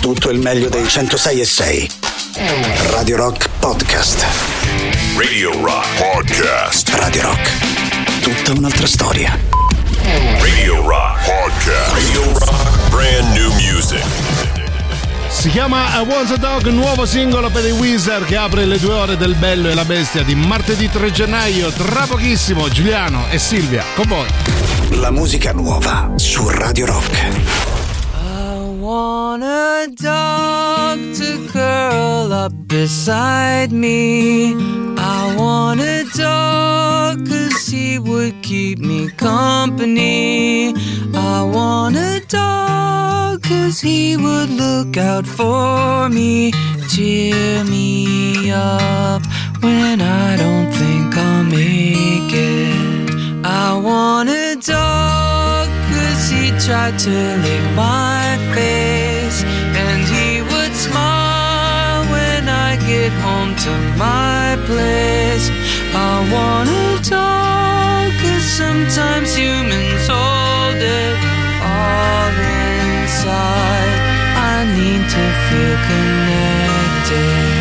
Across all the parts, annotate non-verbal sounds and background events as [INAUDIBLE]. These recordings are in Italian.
tutto il meglio dei 106 e 6. Radio Rock Podcast. Radio Rock Podcast. Radio Rock. Tutta un'altra storia. Radio Rock Podcast. Radio Rock. Brand new music. Si chiama I Want a Dog, nuovo singolo per i Wizard che apre le due ore del Bello e la Bestia di martedì 3 gennaio. Tra pochissimo Giuliano e Silvia con voi. La musica nuova su Radio Rock. Want a dog to curl up beside me. I want a dog cause he would keep me company. I want a dog cause he would look out for me, cheer me up when I don't think I'll make it. I want a dog he tried to lick my face and he would smile when I get home to my place. I wanna dog cause sometimes humans hold it all inside. I need to feel connected.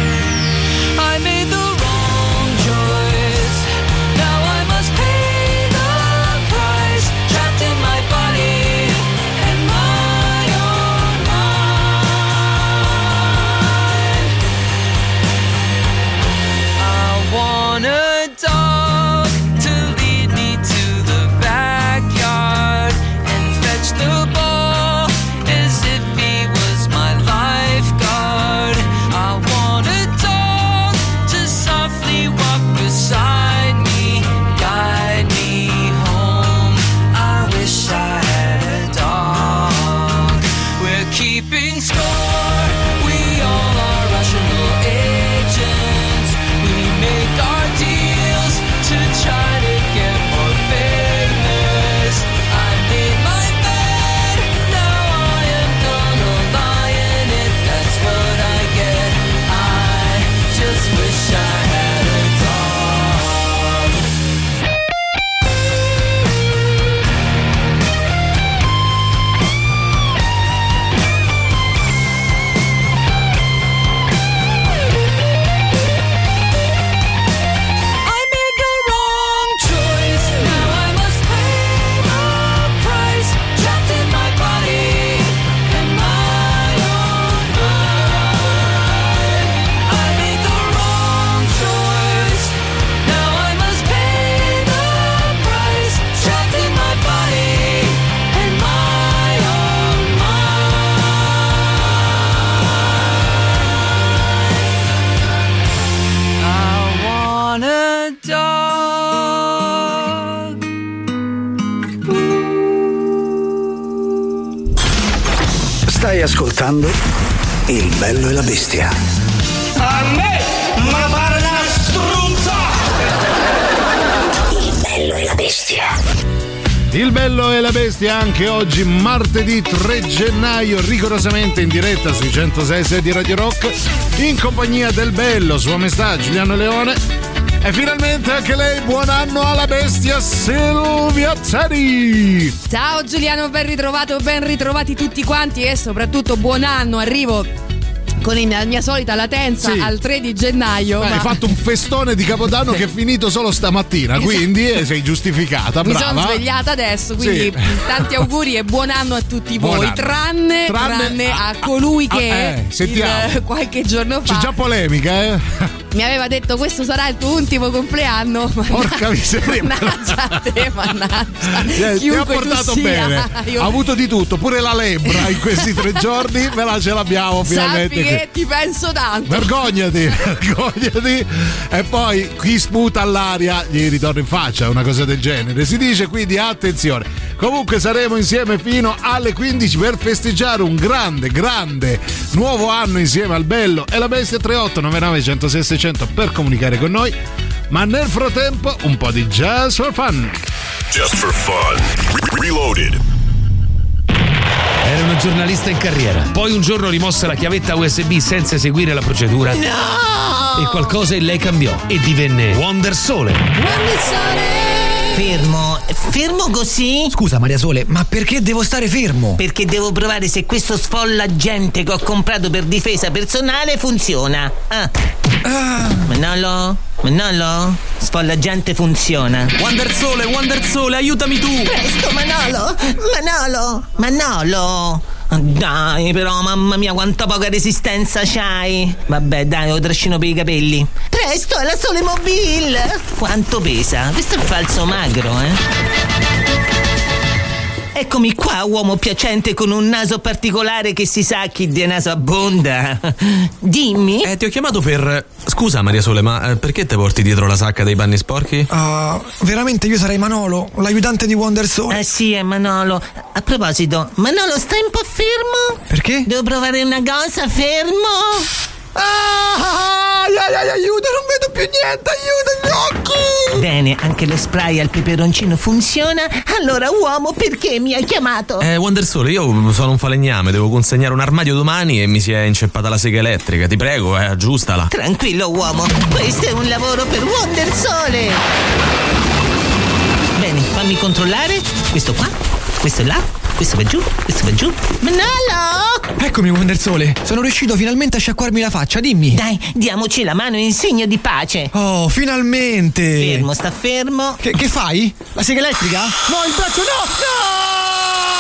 Ascoltando Il bello e la bestia. A me, ma pare una struzza! Il bello e la bestia. Il bello e la bestia anche oggi martedì 3 gennaio rigorosamente in diretta sui 106 di Radio Rock in compagnia del bello sua maestà Giuliano Leone e finalmente anche lei buon anno alla bestia Silvia Zeri Ciao Giuliano, ben ritrovato, ben ritrovati tutti quanti e soprattutto buon anno. Arrivo con la mia solita latenza Sì. al 3 di gennaio. Beh, ma hai fatto un festone di Capodanno che è finito solo stamattina quindi eh, sei giustificata mi brava sono svegliata adesso, quindi Sì. tanti auguri e buon anno a tutti Buon voi, tranne, Tranne tranne a- a, colui a- che eh, il- qualche giorno c'è fa già polemica eh mi aveva detto questo sarà il tuo ultimo compleanno. [LAUGHS] Porca miseria. Mannaggia a te, mannaggia. Eh, ti ha portato bene. [LAUGHS] Ha avuto di tutto, pure la lebbra in questi tre [LAUGHS] giorni, me la ce l'abbiamo finalmente. Sappi che ti penso tanto. Vergognati, vergognati. E poi chi sputa all'aria gli ritorna in faccia, una cosa del genere. Si dice quindi attenzione. Comunque saremo insieme fino alle 15 per festeggiare un grande, grande nuovo anno insieme al Bello e la Bestia 38 99 106 600 per comunicare con noi. Ma nel frattempo un po' di jazz for fun. Just for fun. Re- reloaded. Era una giornalista in carriera. Poi un giorno rimosse la chiavetta USB senza eseguire la procedura. E qualcosa in lei cambiò e divenne Wonder Sole. Il sole Fermo, fermo così? Scusa Maria Sole, ma perché devo stare fermo? Perché devo provare se questo sfollagente che ho comprato per difesa personale funziona. Ah. Manolo? Manolo? Sfollagente funziona. Wonder Sole, Wonder Sole, aiutami tu! Presto, Manolo! Manolo! Manolo! Dai, però, mamma mia, quanta poca resistenza c'hai! Vabbè, dai, lo trascino per i capelli. Presto, è la Sole Mobile! Quanto pesa? Questo è falso magro, eh? Eccomi qua, uomo piacente con un naso particolare che si sa chi di naso abbonda. [LAUGHS] Dimmi. Eh, ti ho chiamato per. Scusa, Maria Sole, ma eh, perché te porti dietro la sacca dei panni sporchi? Ah, veramente io sarei Manolo, l'aiutante di Wonder Sole. Ah sì, è Manolo. A proposito, Manolo, stai un po' fermo? Perché? Devo provare una cosa, fermo? Ah, ai, ai, ai, aiuto, non vedo più niente, aiuto gli occhi! Bene, anche lo spray al peperoncino funziona. Allora, uomo, perché mi hai chiamato? Eh, Wonder Sole, io sono un falegname, devo consegnare un armadio domani e mi si è inceppata la sega elettrica. Ti prego, eh, aggiustala. Tranquillo, uomo, questo è un lavoro per Wonder Sole. Bene, fammi controllare. Questo qua, questo là, questo va giù, questo va giù. Manolo! Eccomi Wonder Sole, sono riuscito finalmente a sciacquarmi la faccia, dimmi. Dai, diamoci la mano in segno di pace. Oh, finalmente! Fermo, sta fermo. Che, che fai? La sega elettrica? No, il braccio no!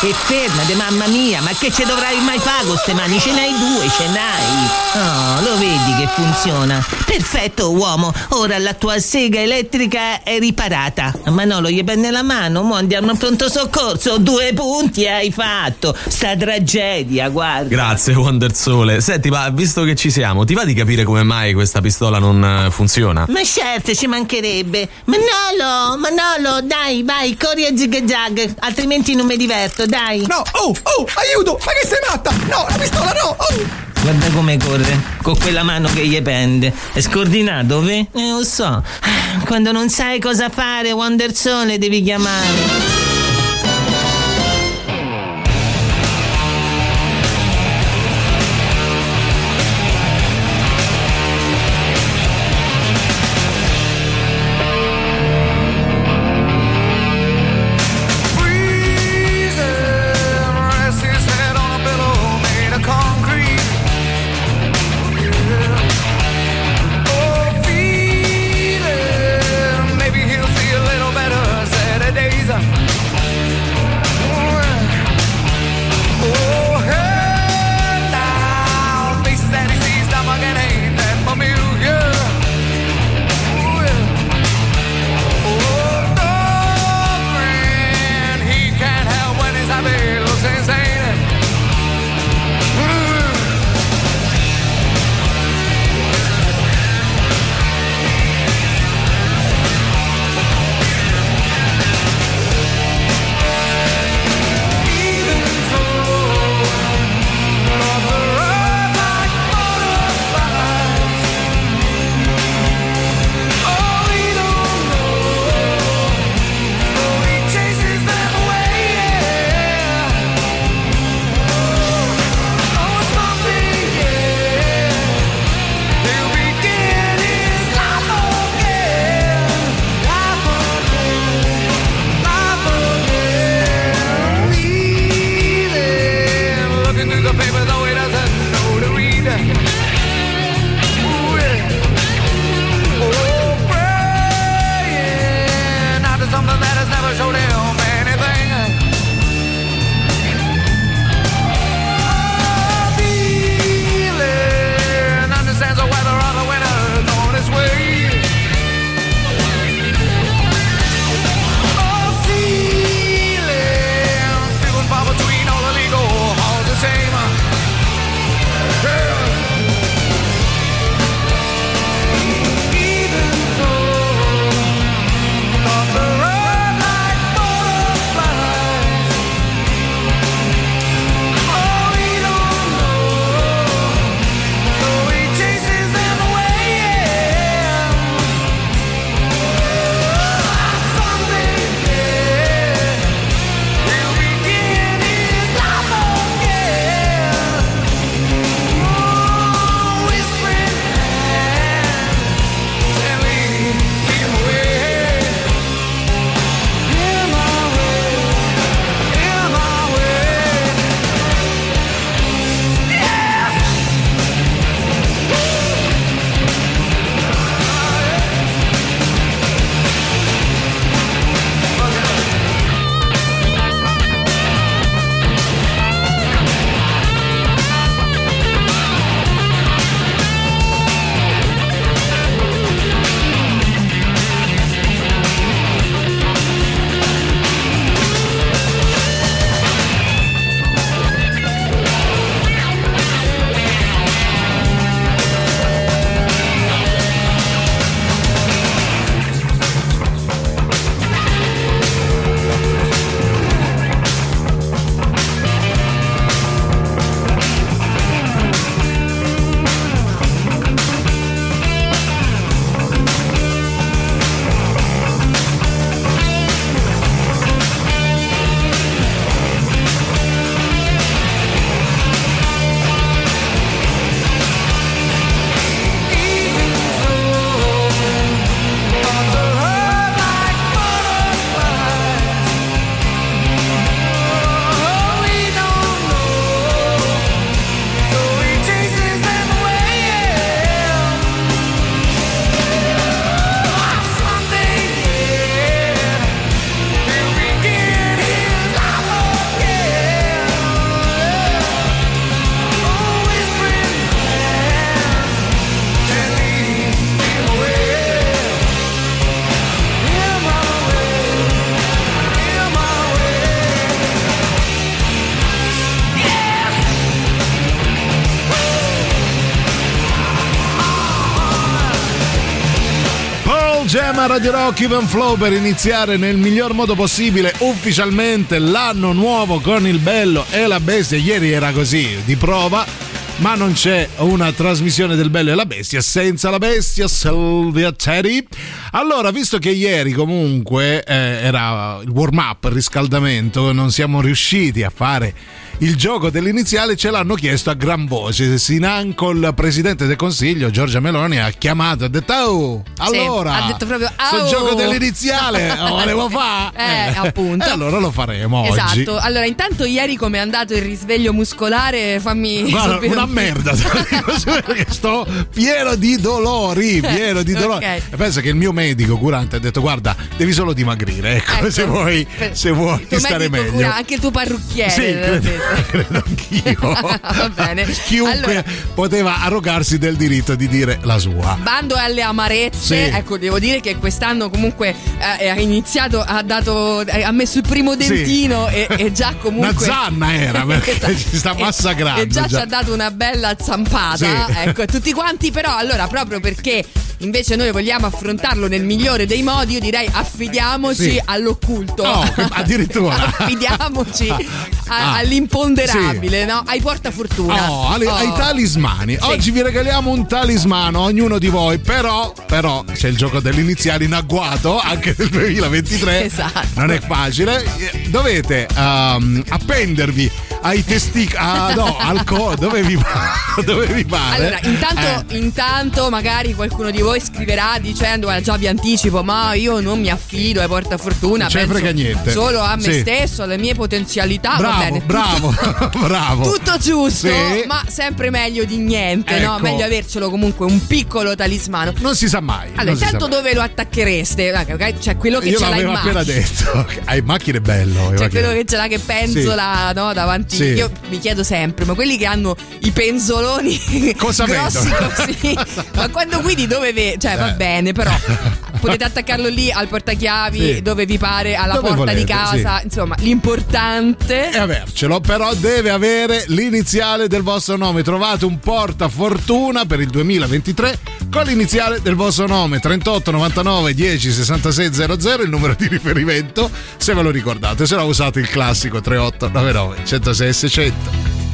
E fermate, mamma mia, ma che ci dovrai mai fare con ste mani? Ce n'hai due, ce n'hai. Oh, lo vedi che funziona. Perfetto, uomo. Ora la tua sega elettrica è riparata. Manolo, gli prende la mano, mo andiamo a pronto soccorso. Due punti hai fatto. Sta tragedia, guarda. Grazie, Wonder Sole. Senti, ma visto che ci siamo, ti va di capire come mai questa pistola non eh, funziona? Ma certo, ci mancherebbe. Manolo, Manolo, dai, vai, corri a zig zag, altrimenti non mi diverto, dai. No, oh, oh, aiuto! Ma che sei matta? No, la pistola no! Oh! Guarda come corre, con quella mano che gli pende. È scordinato, ve? Eh, lo so. Quando non sai cosa fare, Wonder Sole devi chiamare. Gemma Radio Rock Even Flow per iniziare nel miglior modo possibile ufficialmente l'anno nuovo con il bello e la bestia. Ieri era così, di prova, ma non c'è una trasmissione del bello e la bestia senza la bestia Silvia Teddy. Allora, visto che ieri comunque eh, era il warm up, il riscaldamento, non siamo riusciti a fare il gioco dell'iniziale ce l'hanno chiesto a gran voce. Sinanco, il presidente del consiglio, Giorgia Meloni, ha chiamato e ha detto: Oh, allora, Sì, ha detto proprio, "Au". gioco dell'iniziale [LAUGHS] lo volevo fare. Eh, appunto. E allora lo faremo oggi. Esatto, allora intanto ieri come è andato il risveglio muscolare fammi Guarda, una un- merda, perché sto pieno di dolori, [LAUGHS] pieno di dolori. Ok. E penso che il mio medico curante ha detto: Guarda, devi solo dimagrire, ecco, Ecco. se vuoi, se vuoi stare meglio. cura, anche il tuo parrucchiere Sì, credo. [LAUGHS] credo anch'io. [LAUGHS] Va bene. Chiunque Allora, poteva arrogarsi del diritto di dire la sua. Bando alle amarezze, Sì. ecco, devo dire che quest'anno comunque eh, ha iniziato, ha dato, eh, ha messo il primo Sì. dentino e, [LAUGHS] e già comunque. Una zanna era perché Esatto. ci sta massacrando. E già, già. ci ha dato una bella zampata, Sì. ecco, tutti quanti, però allora proprio perché invece noi vogliamo affrontarlo nel migliore dei modi, io direi affidiamoci Sì. all'occulto. No, addirittura. affidiamoci a- Ah. All'imponderabile, no? Ai portafortuna. Oh, alle- ai talismani. Sì. Oggi vi regaliamo un talismano, ognuno di voi. Però, però, c'è il gioco dell'iniziale in agguato anche nel 2023. Esatto. Non è facile. Dovete ehm, appendervi ai testicoli. Ah, no, al co- dove vi, [LAUGHS] dove vi pare. Allora, intanto, Eh, intanto magari qualcuno di voi scriverà dicendo, "Guarda, già vi anticipo, ma io non mi affido ai portafortuna, Non ce frega niente." solo a me Sì. stesso, alle mie potenzialità, va bravo, bene. Bravo, [LAUGHS] bravo. Tutto giusto, Sì. ma sempre meglio di niente, no? Ecco. Meglio avercelo comunque un piccolo talismano. Non si sa mai. Allora, intanto mai. dove lo attacchereste? Ah, C'è quello che Io ce l'ha in l'avevo appena macchina. detto. [LAUGHS] Hai macchine bello. C'è macchine- quello che ce l'ha che penzola no, davanti. Sì. Io mi chiedo sempre, ma quelli che hanno i penzoloni Cosa [LAUGHS] grossi vedono? così, ma quando guidi dove vedi? Cioè, va Eh. bene, però potete attaccarlo lì al portachiavi Sì. dove vi pare, alla Dove porta di volete, casa. Insomma, l'importante e avercelo, però deve avere l'iniziale del vostro nome. Trovate un portafortuna per il 2023 con l'iniziale del vostro nome 38 99 10 66 00, il numero di riferimento, se ve lo ricordate, se no usate il classico 38 99 106 600.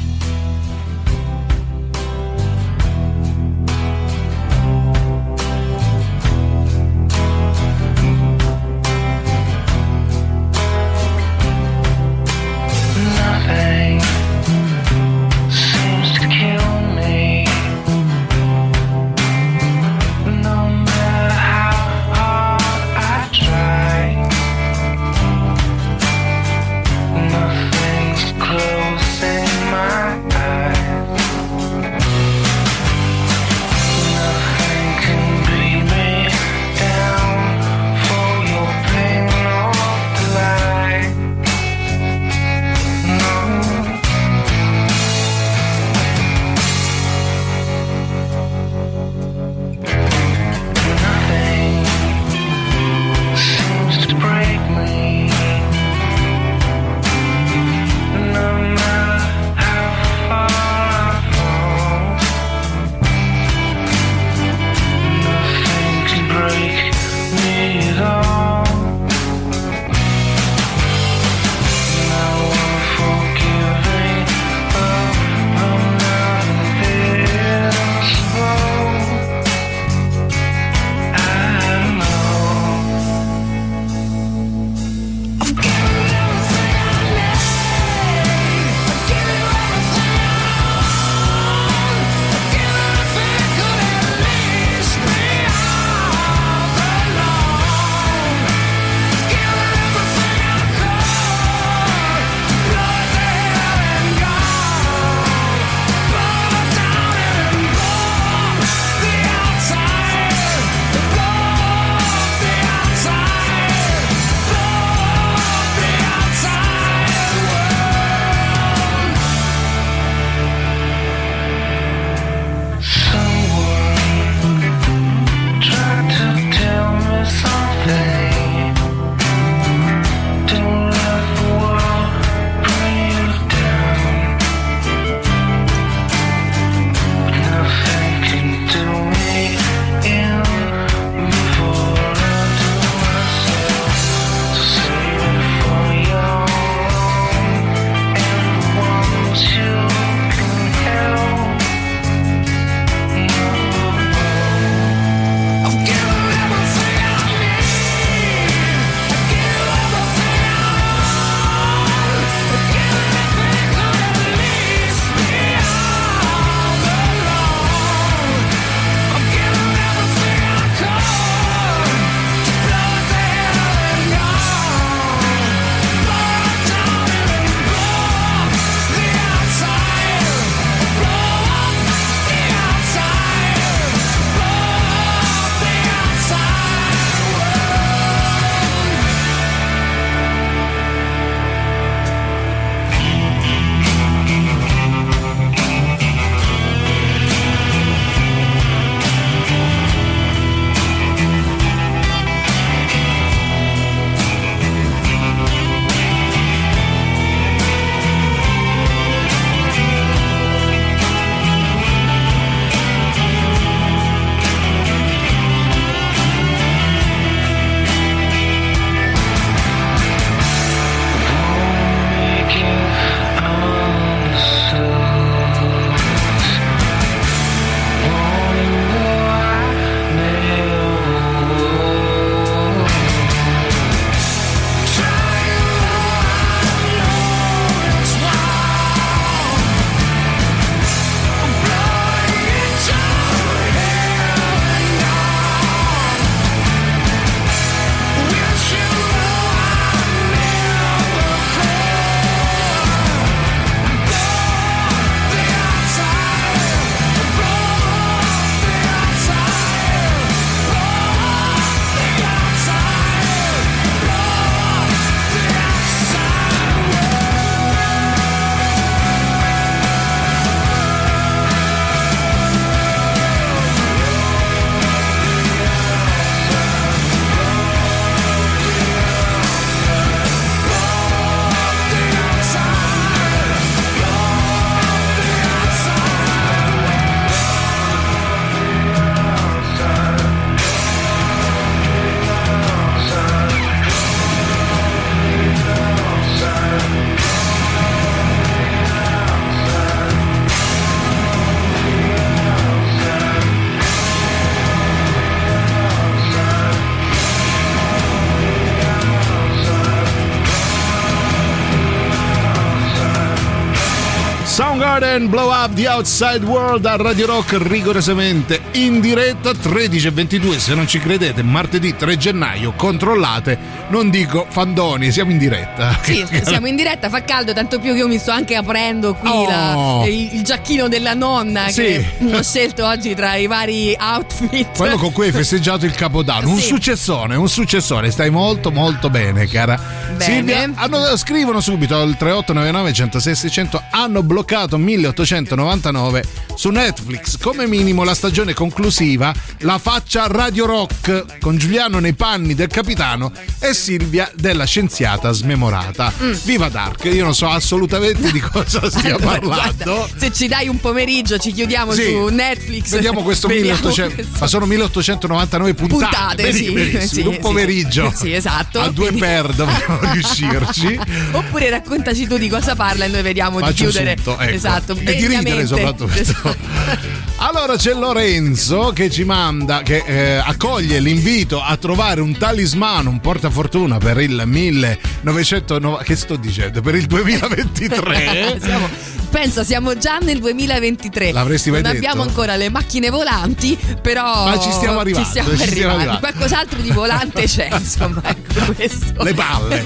Garden Blow Up the Outside World a Radio Rock rigorosamente in diretta 13 e 22 se non ci credete martedì 3 gennaio controllate non dico fandoni siamo in diretta [LAUGHS] Sì, [LAUGHS] siamo in diretta, fa caldo, tanto più che io mi sto anche aprendo qui Oh. la- il, il giacchino della nonna Sì. che [LAUGHS] ho scelto oggi tra i vari outfit. quello con cui hai festeggiato il capodanno un Sì. successone un successone stai molto molto bene cara Bene. Silvia hanno- scrivono subito al 3899 106 600 hanno bloccato 1899 su Netflix come minimo la stagione conclusiva La faccia Radio Rock con Giuliano nei panni del capitano e Silvia della scienziata smemorata Mm. viva Dark io non so assolutamente di cosa [LAUGHS] stia Allora, parlando guarda, se ci dai un pomeriggio ci chiudiamo Sì. su Netflix. Vediamo questo Vediamo 1800, questo. ma sono 1899 puntate. Puntate, sì, sì, un pomeriggio. Sì, esatto. A due Quindi- per dobbiamo [LAUGHS] riuscirci. [LAUGHS] Oppure raccontaci tu di cosa parla e noi vediamo Faccio di chiudere. subito, ecco. Esatto. E di ridere soprattutto. Esatto. [LAUGHS] Allora c'è Lorenzo che ci manda, che eh, accoglie l'invito a trovare un talismano, un portafortuna per il 1990. Che sto dicendo? Per il 2023. [LAUGHS] Siamo- pensa, siamo già nel 2023. L'avresti mai non detto? abbiamo ancora le macchine volanti, però. Ma ci stiamo arrivando, Ci stiamo ci stiamo arrivando. arrivando. Qualcos'altro di volante c'è, [LAUGHS] insomma, ecco questo. Le palle.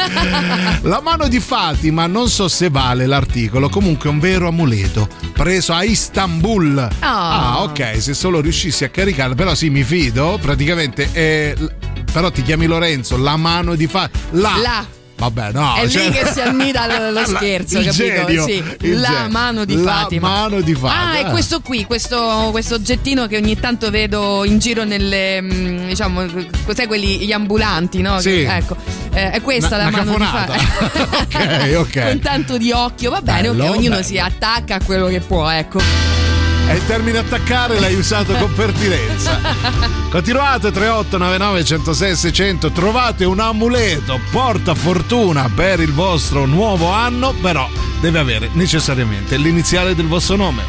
La mano di Fatima, non so se vale l'articolo, comunque è un vero amuleto preso a Istanbul. Ah, ok, se solo riuscissi a caricarlo, però sì, mi fido, praticamente è- però ti chiami Lorenzo, la mano di Fatima. La. La. Vabbè, no. È cioè- lì che si annida lo, lo [LAUGHS] scherzo, il capito? genio, sì, la genio. mano di La Fatima. mano di Fatima. Ah, è questo qui, questo, questo oggettino che ogni tanto vedo in giro nelle. mm, diciamo, cos'è quelli gli ambulanti, no? Sì. Che- ecco, eh, è questa Una- la mano di cafonata. Fatima. [LAUGHS] ok, ok. Con tanto di occhio, va bene, ok, Bello, ognuno bello. si attacca a quello che può, ecco. E il termine attaccare l'hai usato con pertinenza. [LAUGHS] Continuate 3899 106 600, trovate un amuleto porta fortuna per il vostro nuovo anno, però deve avere necessariamente l'iniziale del vostro nome.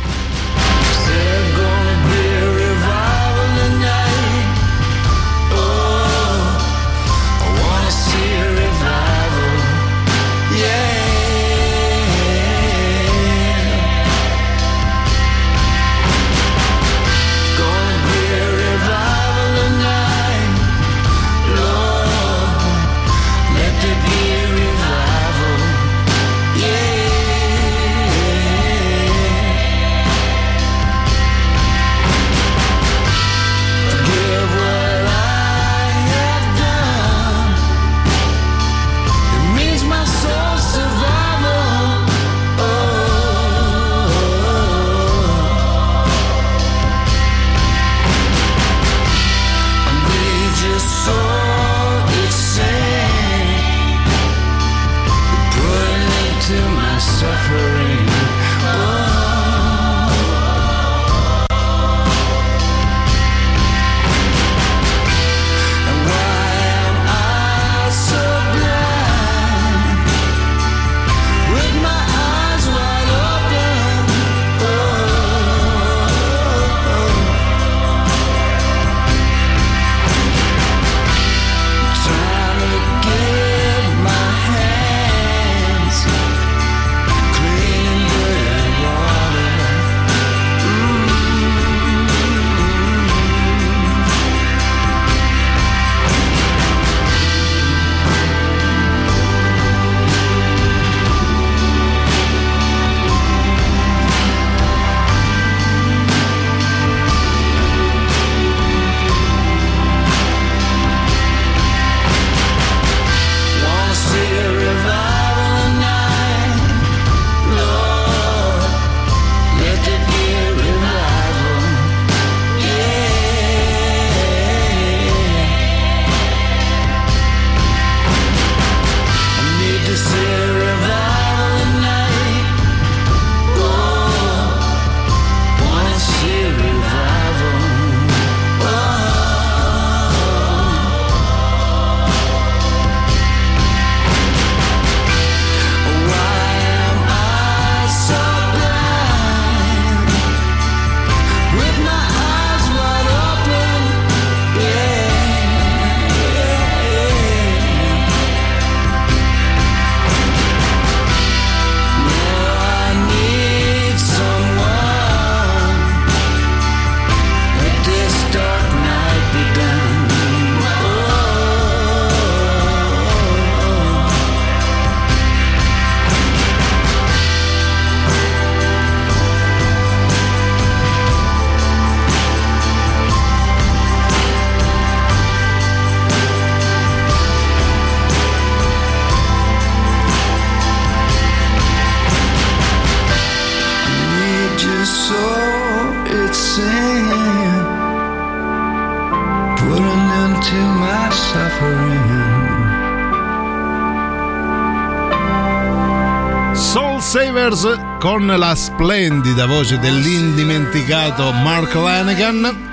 Con la splendida voce dell'indimenticato Mark Lanigan.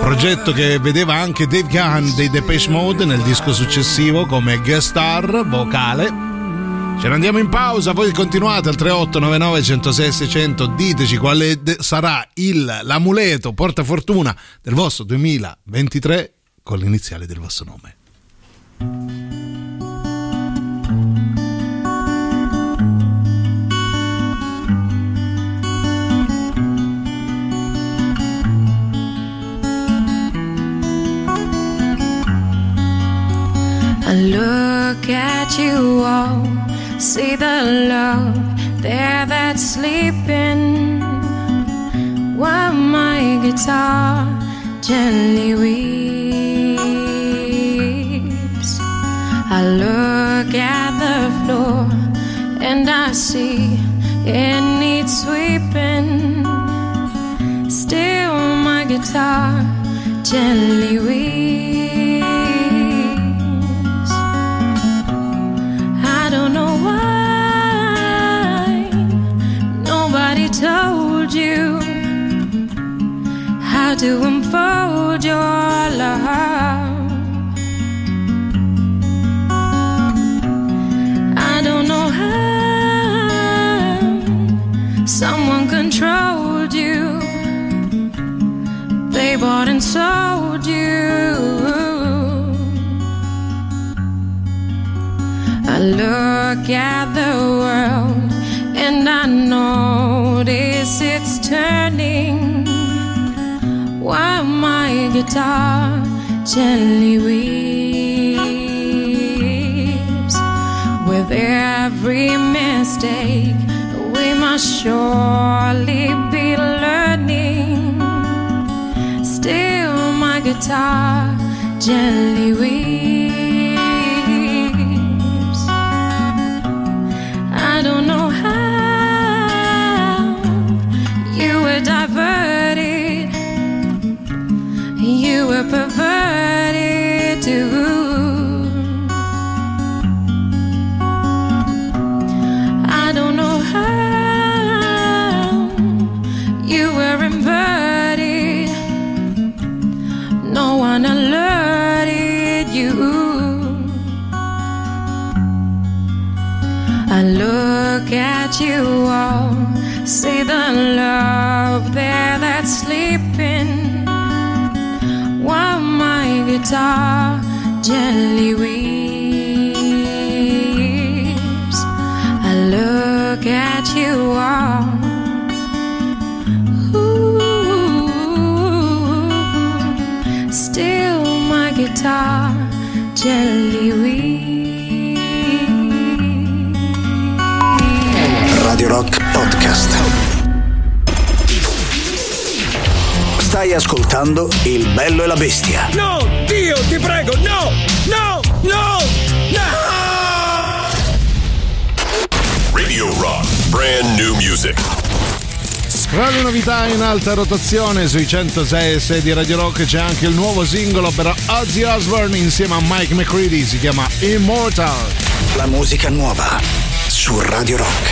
Progetto che vedeva anche Dave Gahan dei Depeche Mode nel disco successivo come guest star vocale. Ce ne andiamo in pausa, voi continuate al 3899 106 600, diteci quale sarà il, l'amuleto portafortuna del vostro 2023 con l'iniziale del vostro nome. I look at you all, see the love there that's sleeping. While my guitar gently weeps. I look at the floor and I see it needs sweeping. Still, my guitar gently weeps. How to unfold your love. I don't know how someone controlled you. They bought and sold you. I look at the world and I notice guitar gently weeps. With every mistake, we must surely be learning. Still, my guitar gently weeps. See the love there that's sleeping, while my guitar gently weeps. I look at you all. Ooh, still my guitar gently Stai ascoltando Il bello e la bestia. No, Dio, ti prego, no, no, no, no! Radio Rock, brand new music. Tra le novità in alta rotazione sui 106 e 6 di Radio Rock c'è anche il nuovo singolo per Ozzy Osbourne insieme a Mike McCready, si chiama Immortal. La musica nuova su Radio Rock.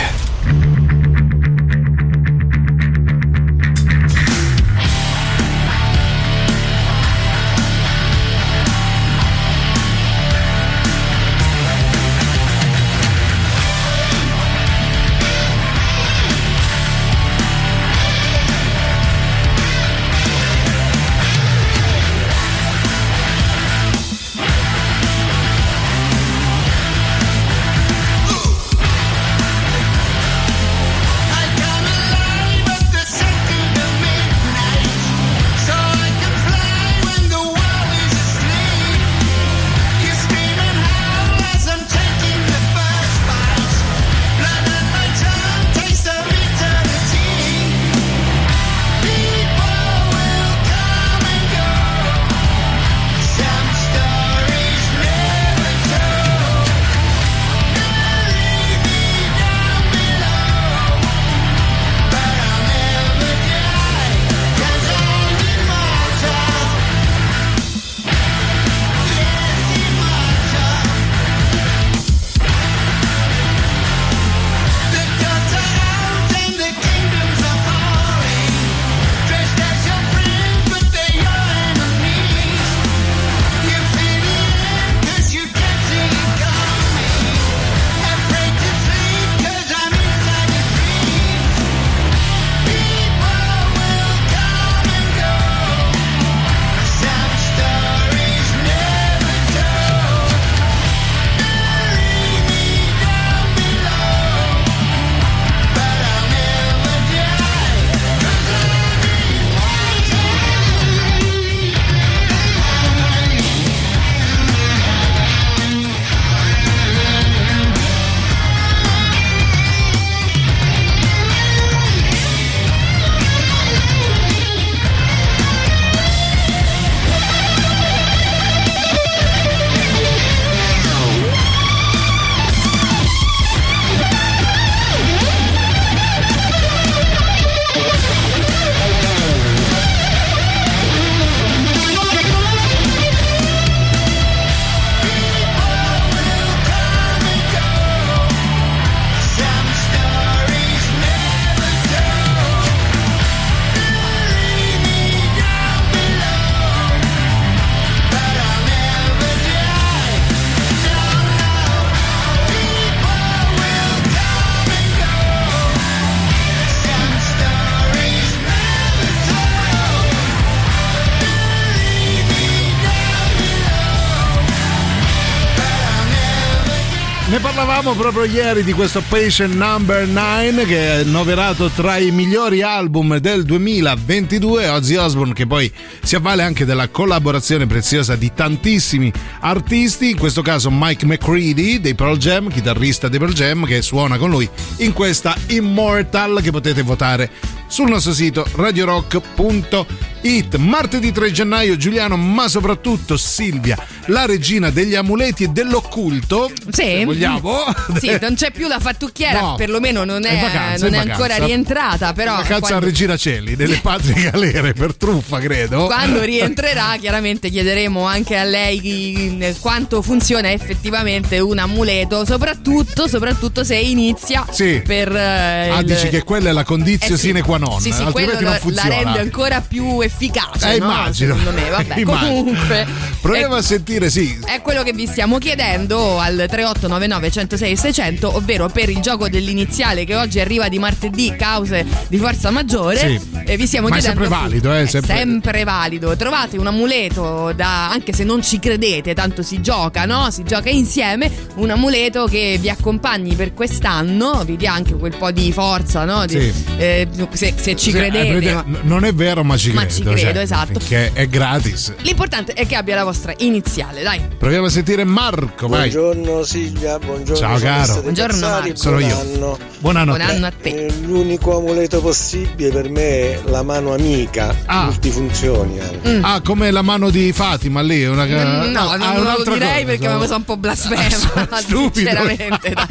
Parlavamo proprio ieri di questo Patient Number 9 che è noverato tra i migliori album del 2022. Ozzy Osbourne che poi si avvale anche della collaborazione preziosa di tantissimi artisti, in questo caso Mike McCready dei Pearl Jam, chitarrista dei Pearl Jam che suona con lui in questa Immortal che potete votare sul nostro sito radiorock.it. Martedì 3 gennaio Giuliano, ma soprattutto Silvia, la regina degli amuleti e dell'occulto. Sì. Se vogliamo. Sì, non c'è più la fattucchiera, No. perlomeno non è, È vacanza, non è è ancora rientrata, però Vacanza a quando, Regina Celli, delle [LAUGHS] patrie galere per truffa, credo. quando rientrerà [LAUGHS] chiaramente chiederemo anche a lei chi- quanto funziona effettivamente un amuleto, soprattutto, soprattutto se inizia Sì. per... eh, Ah, il- dici che quella è la condizione Eh sì. sine qua non, Sì, sì, altrimenti quello non la- funziona. la rende ancora più efficace, Eh, no? immagino. Secondo me, vabbè, [LAUGHS] Immagino. comunque. Proviamo a sentire, sì. È quello che vi stiamo chiedendo al 3899 106 600, ovvero per il gioco dell'iniziale che oggi arriva di martedì, cause di forza maggiore. Sì. E vi stiamo Ma è chiedendo. sempre valido, eh, È sempre- sempre valido. Trovate un amuleto da. anche se non ci credete, tanto si gioca, no? Si gioca insieme. Un amuleto che vi accompagni per quest'anno, vi dia anche quel po' di forza, no? Di- Sì. eh, se, se ci Sì, credete. eh, ma- n- Non è vero, ma ci Ma credo. ci credo, cioè, esatto. Che è gratis. L'importante è che abbia la vostra iniziale, dai. Proviamo a sentire Marco, vai. Buongiorno Silvia, buongiorno. Ciao, caro. Buongiorno, Marco. Sono buon io. anno. Buon anno a Buon te. anno a te. Eh, L'unico amuleto possibile per me è la mano amica, Ah. multifunzioni. anche. Mm. Ah, come la mano di Fatima lì. Una... Mm, No, ah, non, non lo un'altra direi cosa, perché mi sono un po' blasfema. [LAUGHS] Stupido. Sinceramente, da-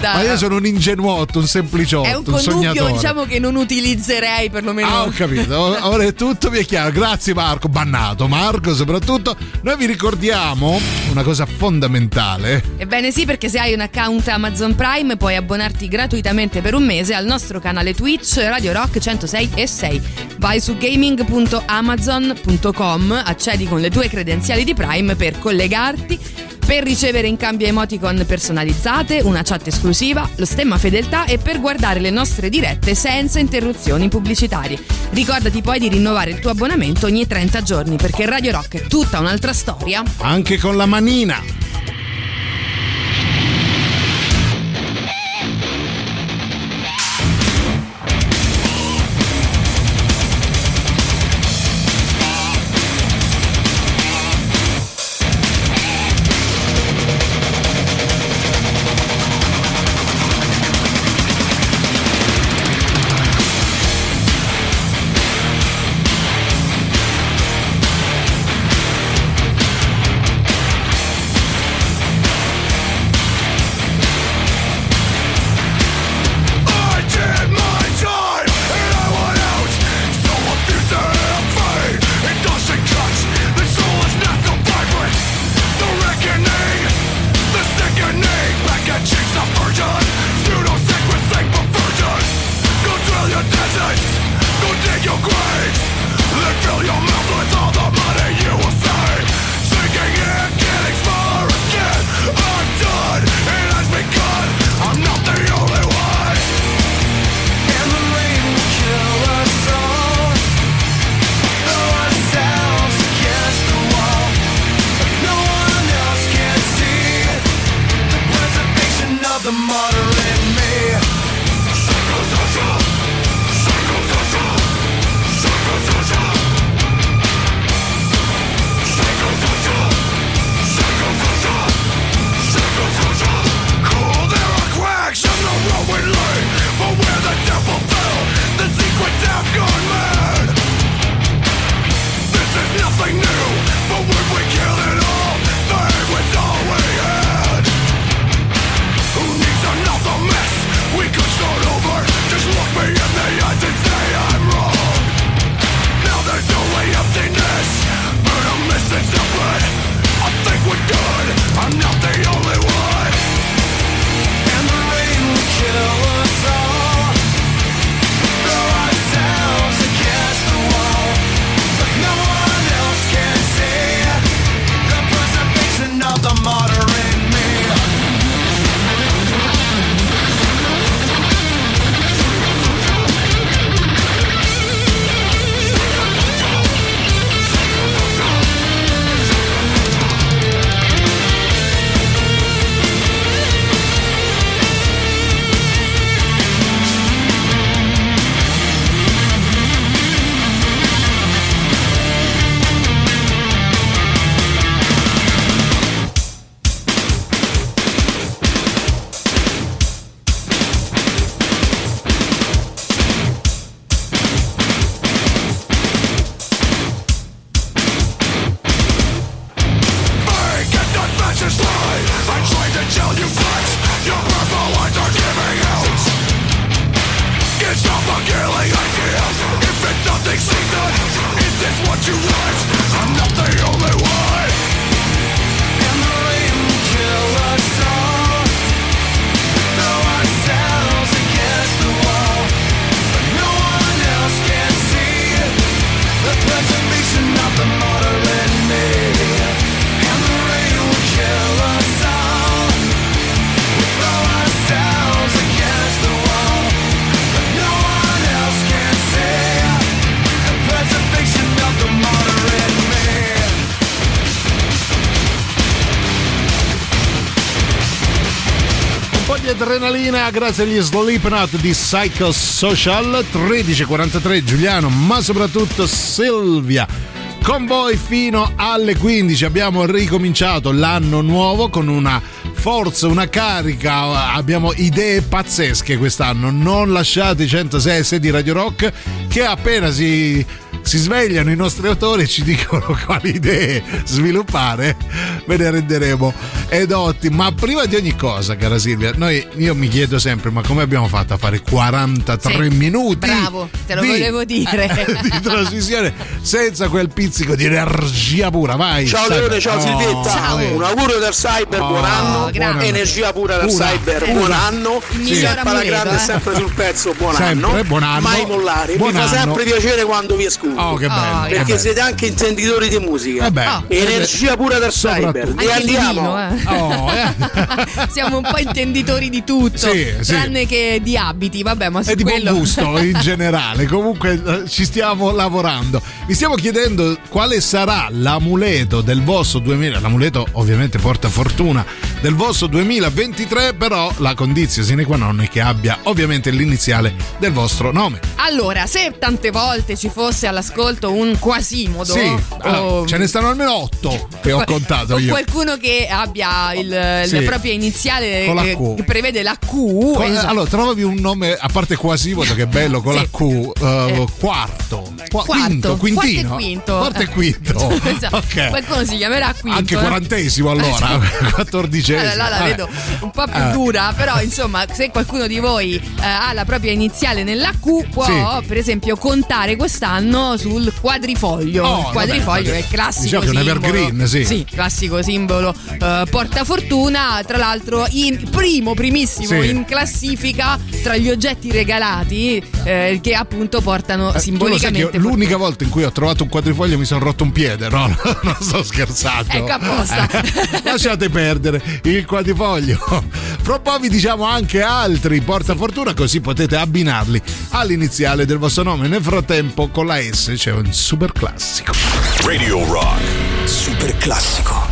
da- Ma io sono un ingenuotto, un sempliciotto, è un un connubio sognatore. diciamo che non utilizzerei perlomeno. Ah, ho capito. Ora è tutto mi è chiaro. Grazie Marco, bannato Marco soprattutto. Noi vi ricordiamo una cosa fondamentale. Ebbene sì, perché se hai un account Amazon Prime puoi abbonarti gratuitamente per un mese al nostro canale Twitch Radio Rock 106 e 6. Vai su gaming.amazon.com, accedi con le tue credenziali di Prime per collegarti, per ricevere in cambio emoticon personalizzate, una chat esclusiva, lo stemma fedeltà e per guardare le nostre dirette senza interruzioni pubblicitarie. Ricordati poi di rinnovare il tuo abbonamento ogni 30 giorni perché Radio Rock è tutta un'altra storia. Anche con la manina. Adrenalina grazie agli Slipknot di Psychosocial 1343 Giuliano ma soprattutto Silvia con voi fino alle 15 abbiamo ricominciato l'anno nuovo con una forza, una carica, abbiamo idee pazzesche quest'anno. Non lasciate i 106 6 di Radio Rock che appena si, si svegliano i nostri autori e ci dicono [LAUGHS] quali idee sviluppare, ve ne renderemo edotti. Ma prima di ogni cosa, cara Silvia, noi, io mi chiedo sempre, ma come abbiamo fatto a fare 43 Sì, minuti? Bravo, te lo di- volevo dire. [LAUGHS] di trasmissione senza quel pizzico di energia pura. Vai. Ciao. Leone, ciao Oh, Silvietta. eh. Un augurio del cyber, Oh, buon anno. grazie. Energia pura del Una, cyber, una. buon anno. Il miglior Sempre alla grande, eh. sempre sul pezzo, buon Sempre, anno. buon anno. Mai mollare. Buon Mi fa anno. sempre piacere quando vi ascolto. Oh, che bello. che Perché bello. siete anche intenditori di musica. Eh beh, Energia pura del soprattutto. cyber. E di andiamo. Oh, eh. [LAUGHS] Siamo un po' intenditori di tutto, Sì, sì. tranne che di abiti, vabbè, ma su e di buon quello gusto [LAUGHS] in generale. Comunque eh, ci stiamo lavorando. Vi stiamo chiedendo quale sarà l'amuleto del vostro 2000. L'amuleto ovviamente porta fortuna del vostro 2023, però la condizione sine qua non è che abbia ovviamente l'iniziale del vostro nome. Allora, se tante volte ci fosse all'ascolto un quasimodo Sì, allora, o, ce ne stanno almeno 8 che ho contato o io. qualcuno che abbia il, Sì. la propria iniziale che, Q. che prevede la Q, Con- esatto. Allora, trovavi un nome a parte quasimodo che è bello con Sì. la Q, eh, quarto, Qua- Quarto, quinto, quintino, quarto e quinto. quarto e quinto. [LAUGHS] Esatto. Ok. Qualcuno si chiamerà quinto. Anche eh. quarantesimo allora, [LAUGHS] quattordicesimo. Allora, là la vedo un po' più Eh. dura, però insomma, se qualcuno di voi eh, ha la propria iniziale nella Q, può Sì. per esempio contare quest'anno sul quadrifoglio. Oh, il quadrifoglio vabbè, è il classico diciamo simbolo. evergreen, sì. classico simbolo eh, portafortuna, tra l'altro in primo, primissimo Sì. in classifica tra gli oggetti regalati eh, che appunto portano Eh, tu lo sai che simbolicamente io l'unica volta in cui ho trovato un quadrifoglio mi sono rotto un piede, no? [LAUGHS] non sto scherzando. Ecco, apposta. Eh, lasciate perdere il quadrifoglio. Fra un po' vi diciamo anche altri portafortuna così potete abbinarli all'iniziale del vostro nome. Nel frattempo con la S c'è un super classico. Radio Rock. Super classico.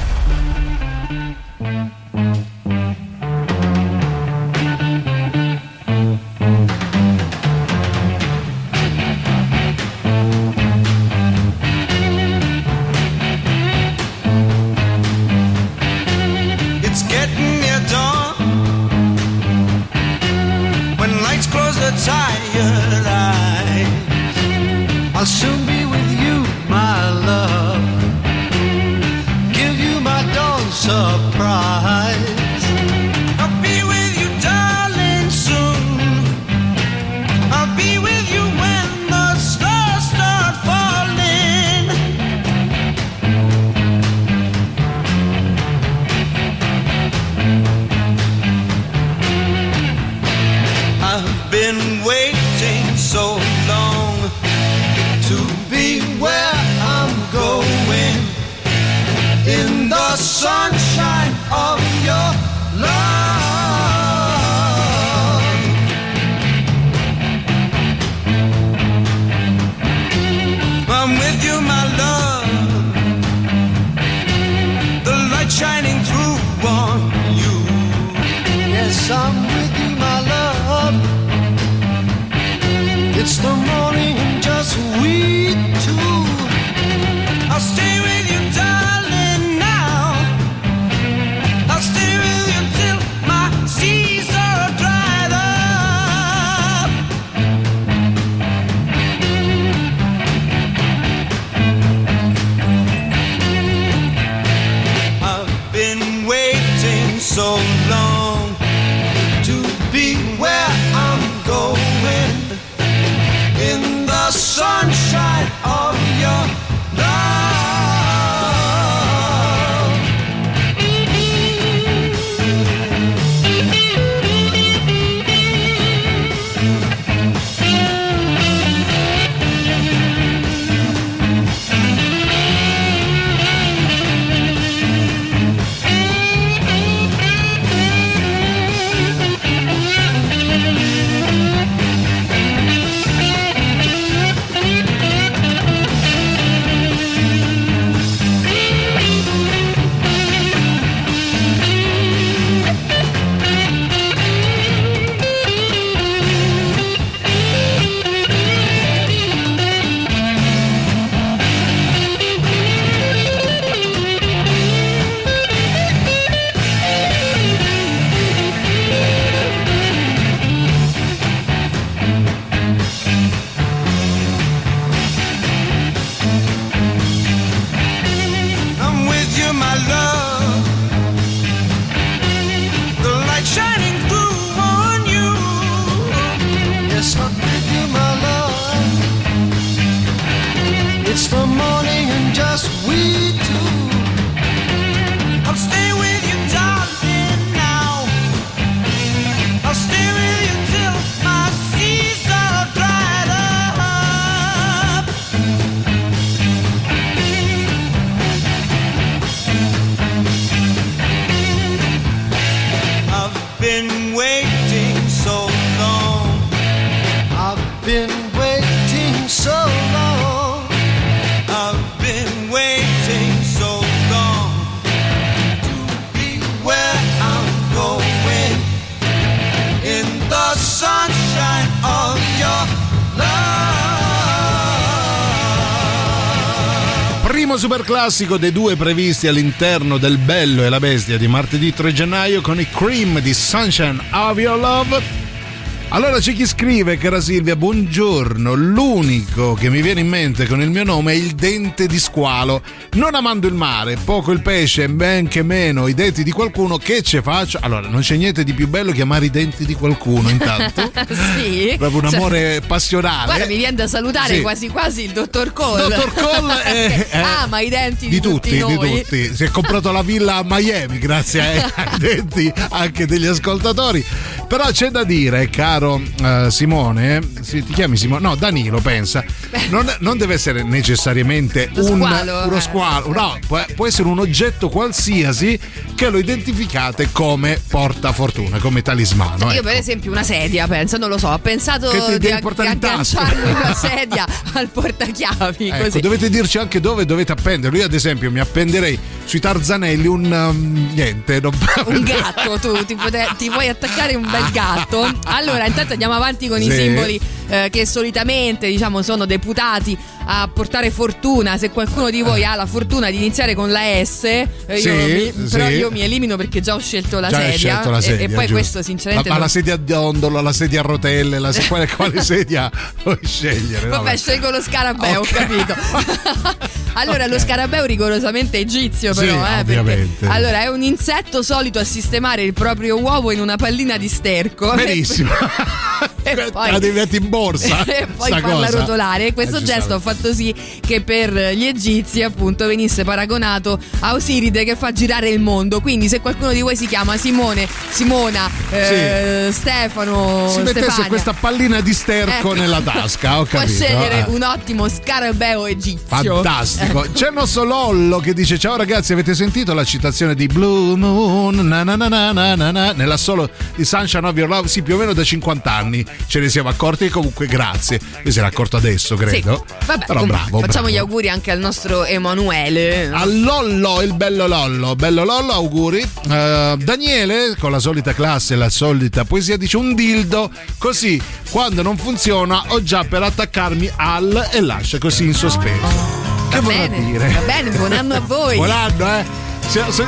Super classico dei due previsti all'interno del Bello e la Bestia di martedì 3 gennaio con i Cream di Sunshine of Your Love. Allora c'è chi scrive, cara Silvia, buongiorno. L'unico che mi viene in mente con il mio nome è il dente di squalo. Non amando il mare, poco il pesce, ben che meno i denti di qualcuno, che ce faccio? Allora, non c'è niente di più bello che amare i denti di qualcuno, intanto. [LAUGHS] sì. Proprio un Cioè, amore passionale. Guarda, mi viene da salutare Sì. quasi quasi il dottor Cole. Dottor Cole [LAUGHS] è- è- ama i denti di, di tutti, di noi. tutti. Si è comprato la villa a Miami grazie ai, ai [LAUGHS] denti anche degli ascoltatori. Però c'è da dire, caro eh, Simone, sì, ti chiami Simone? No, Danilo, pensa, non, non deve essere necessariamente un, squalo, uno eh. squalo, no, può, può essere un oggetto qualsiasi che lo identificate come portafortuna, come talismano. Io ecco. per esempio una sedia, penso, non lo so, ho pensato Che ti di, ag- di agganciarmi una sedia [LAUGHS] al portachiavi, Ecco, così. dovete dirci anche dove dovete appenderlo. Io, ad esempio, mi appenderei sui tarzanelli un um, niente. non- Un gatto, tu ti, pote- ti vuoi attaccare un [LAUGHS] bel gatto? [LAUGHS] Allora, intanto andiamo avanti con i Sì. simboli eh, che solitamente diciamo sono deputati a portare fortuna. Se qualcuno di voi ha la fortuna di iniziare con la S, eh, io Sì, mi- però sì. io mi elimino perché già ho scelto la Già sedia. scelto la e- sedia, e, poi giusto. questo sinceramente Ma, ma la sedia a dondolo, la sedia a rotelle, la, quale, quale [LAUGHS] sedia vuoi scegliere? Vabbè, scelgo lo scarabeo, Ok. ho capito. [LAUGHS] allora, lo scarabeo rigorosamente egizio, Sì, però, eh, perché- allora, è un insetto solito a sistemare il proprio uovo in una pallina di sterco. Benissimo. [LAUGHS] e [LAUGHS] poi, La devi mettere in borsa. [LAUGHS] e poi farla cosa. rotolare. E questo Eh, gesto ha fatto sì che per gli egizi, appunto, venisse paragonato a Osiride che fa girare il mondo. Quindi, se qualcuno di voi si chiama Simone, Simona, eh, Stefano, Si mettesse Stefania, questa pallina di sterco Ecco. nella tasca, ho [LAUGHS] Può capito. scegliere eh. un ottimo scarabeo egizio. Fantastico. Ecco. C'è il nostro Lollo che dice: Ciao ragazzi, avete sentito la citazione di Blue Moon? Na na na na na na na, nell'assolo di Sunshine of Your Love? Sì, più o meno da 50 anni ce ne siamo accorti. E comunque, grazie. Mi si era accorto adesso, credo. Sì. Vabbè, Però comunque, bravo. facciamo bravo. gli auguri anche al nostro Emanuele. A Lollo, il bello Lollo, bello Lollo, auguri. Eh, Daniele, con la solita classe e la solita poesia, dice un dildo, così quando non funziona ho già per attaccarmi al e lascia così in sospeso. Che Va bene, dire? va bene, buon anno a voi. Buon anno, eh!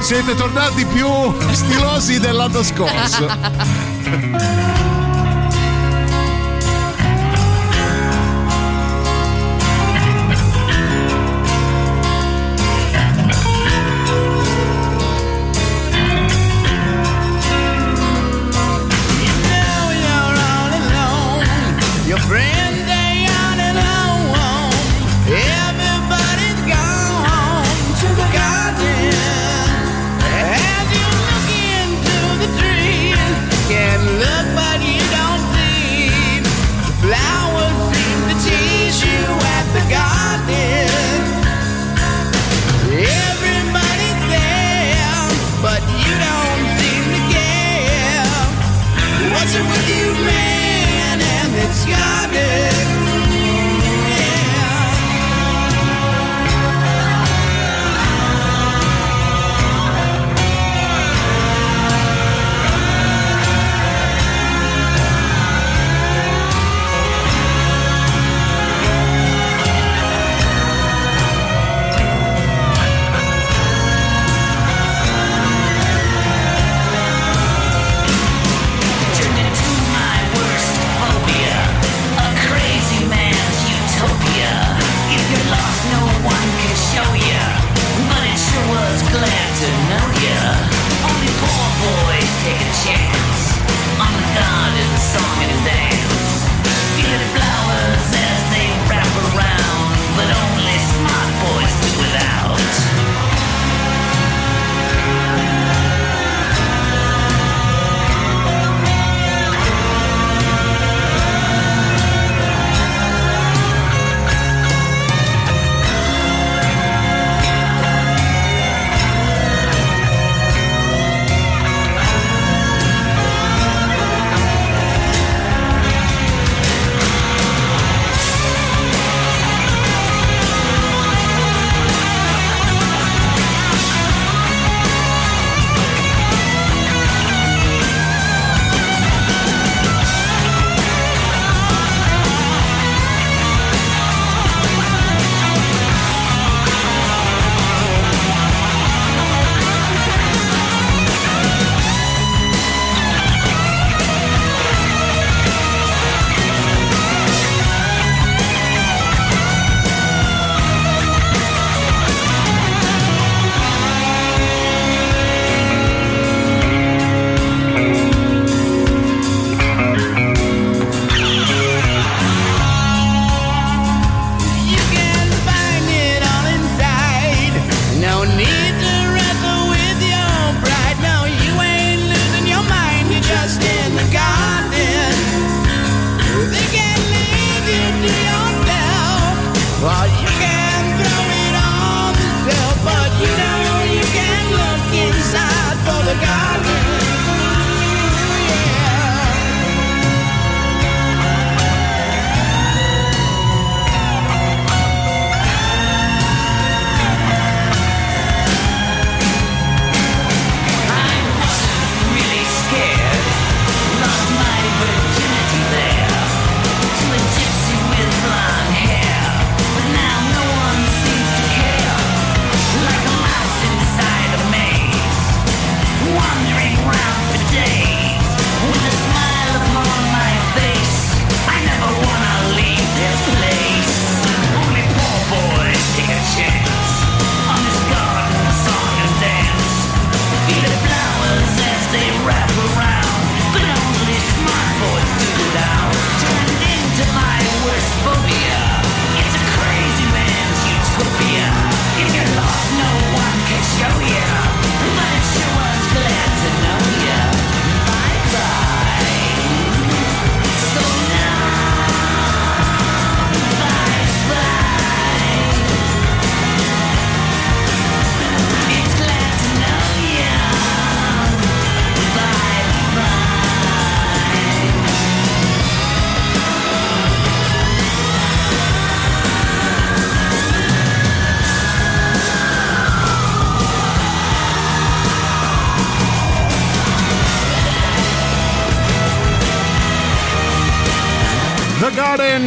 Siete tornati più stilosi dell'anno scorso. [LAUGHS]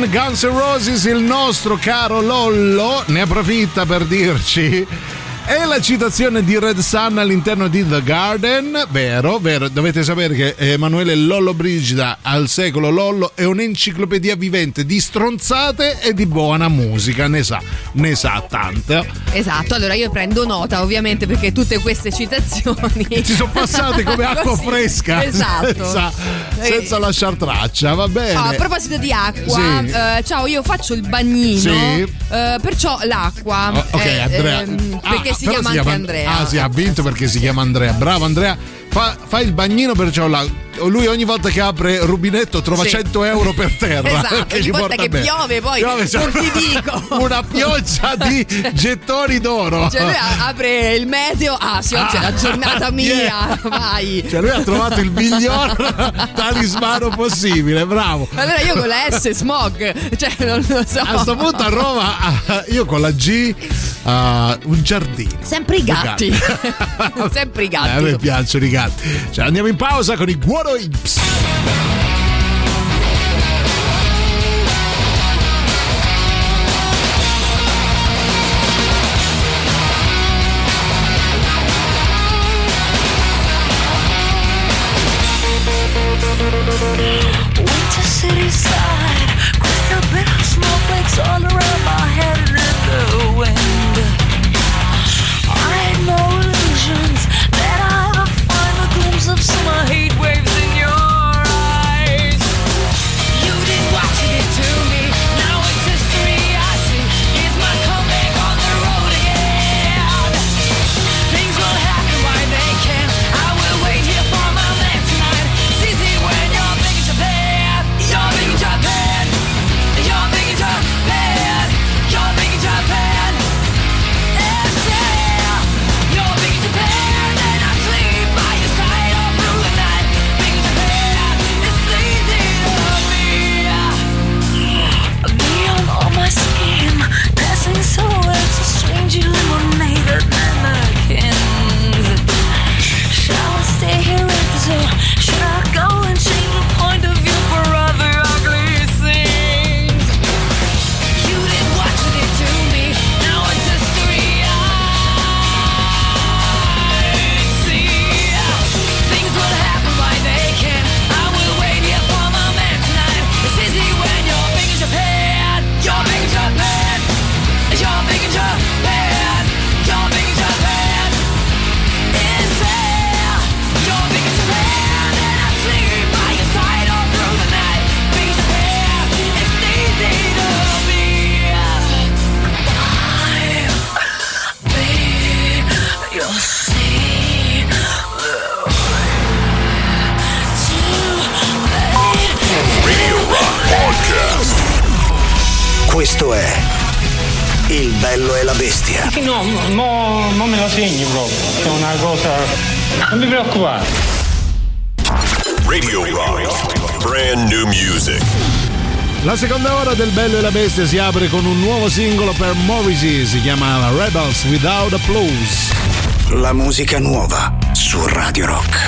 Guns N' Roses, il nostro caro Lollo ne approfitta per dirci. E la citazione di Red Sun all'interno di The Garden, vero, vero, dovete sapere che Emanuele Lollo Brigida al secolo Lollo è un'enciclopedia vivente di stronzate e di buona musica, ne sa, ne sa tanto. Esatto, allora io prendo nota ovviamente perché tutte queste citazioni Ci sono passate come [LAUGHS] acqua fresca, Esatto. senza, senza lasciar traccia, va bene. Oh, a proposito di acqua, Sì. eh, ciao, io faccio il bagnino, Sì. eh, perciò l'acqua. Oh, ok, eh, Andrea. Ah, perché si però chiama anche Andrea. Ah, sì, ha vinto perché si chiama Andrea. Bravo, Andrea. Fa, fa il bagnino perciò la- lui ogni volta che apre rubinetto trova Sì. 100 euro per terra. Esatto, [LAUGHS] ogni volta che bene. piove poi Piove, non ti dico. [LAUGHS] Una pioggia di [LAUGHS] gettoni d'oro. Cioè lui apre il meteo, ah sì, oggi è la giornata Ah, mia, yeah. vai. Cioè lui ha trovato il miglior talismano possibile, bravo. Allora io con la S smog, cioè non lo so. A sto punto a Roma, ah, io con la G, ah, un giardino. [LAUGHS] Sempre i gatti. Sempre i Eh, a me gatti. piacciono i gatti. Cioè, andiamo in pausa con i Guoro Ips. E Bestia si apre con un nuovo singolo per Morrissey, si chiama Rebels Without Applause. La musica nuova su Radio Rock.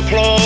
Applause.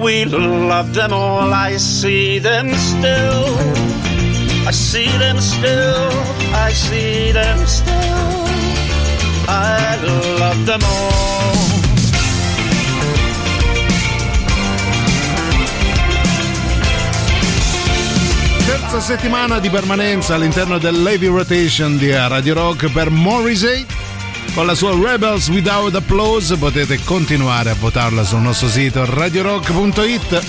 We love them all. I see them still. I see them still. I see them still. I love them all. Terza settimana di permanenza all'interno del Levy Rotation di Radio Rock per Morrissey. Con la sua Rebels Without Applause potete continuare a votarla sul nostro sito radiorock.it.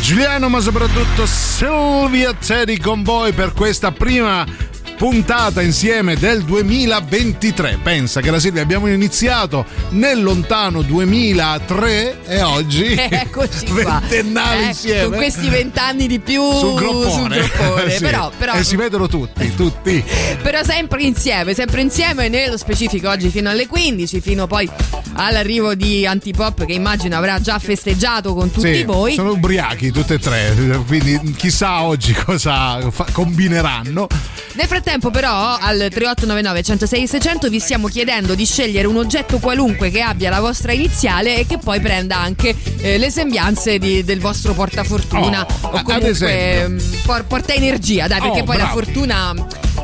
Giuliano, ma soprattutto Silvia Teddy con voi per questa prima puntata insieme del 2023. Pensa che la Silvia abbiamo iniziato nel lontano 2003 e oggi [LAUGHS] Eccoci ventennale Eh, insieme. Con questi vent'anni di più sul groppone, sul groppone. [LAUGHS] Sì. però, però, e si vedono tutti, tutti. però sempre insieme, sempre insieme, nello specifico oggi fino alle 15, fino poi all'arrivo di Antipop che immagino avrà già festeggiato con tutti Sì, voi. Sono ubriachi tutte e tre, quindi chissà oggi cosa fa- combineranno. Nel frattempo però al 3899 106 600 vi stiamo chiedendo di scegliere un oggetto qualunque che abbia la vostra iniziale e che poi prenda anche eh, le sembianze di- del vostro portafortuna Oh, o comunque mm, por- porta energia, dai, perché Oh, poi la bravo. fortuna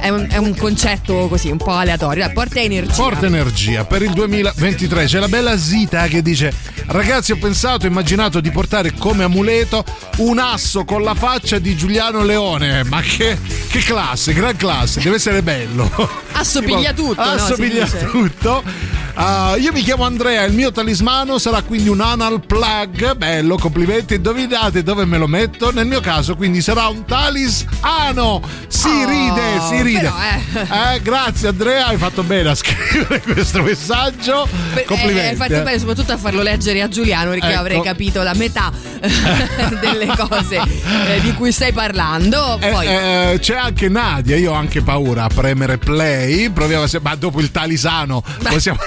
è un, è un concetto così un po' aleatorio, porta energia. Forte energia per il 2023. C'è la bella Zita che dice: Ragazzi, ho pensato, immaginato di portare come amuleto un asso con la faccia di Giuliano Leone. Ma che, che classe, gran classe, deve essere bello. Assomiglia tutto, no, Assomiglia dice. tutto. Ah, io mi chiamo Andrea, il mio talismano sarà quindi un anal plug. Bello, complimenti. Indovinate dove me lo metto? Nel mio caso, quindi sarà un talis ano. Si Oh, ride, si ride. però, Eh, grazie Andrea, hai fatto bene a scrivere [LAUGHS] questo messaggio. Complimenti. eh, hai fatto eh. bene soprattutto a farlo leggere a Giuliano perché Ecco. avrei capito la metà [LAUGHS] delle cose eh, di cui stai parlando. Eh, Poi eh, c'è anche Nadia, io ho anche paura a premere play. Proviamo a se- ma dopo il talisano Beh, possiamo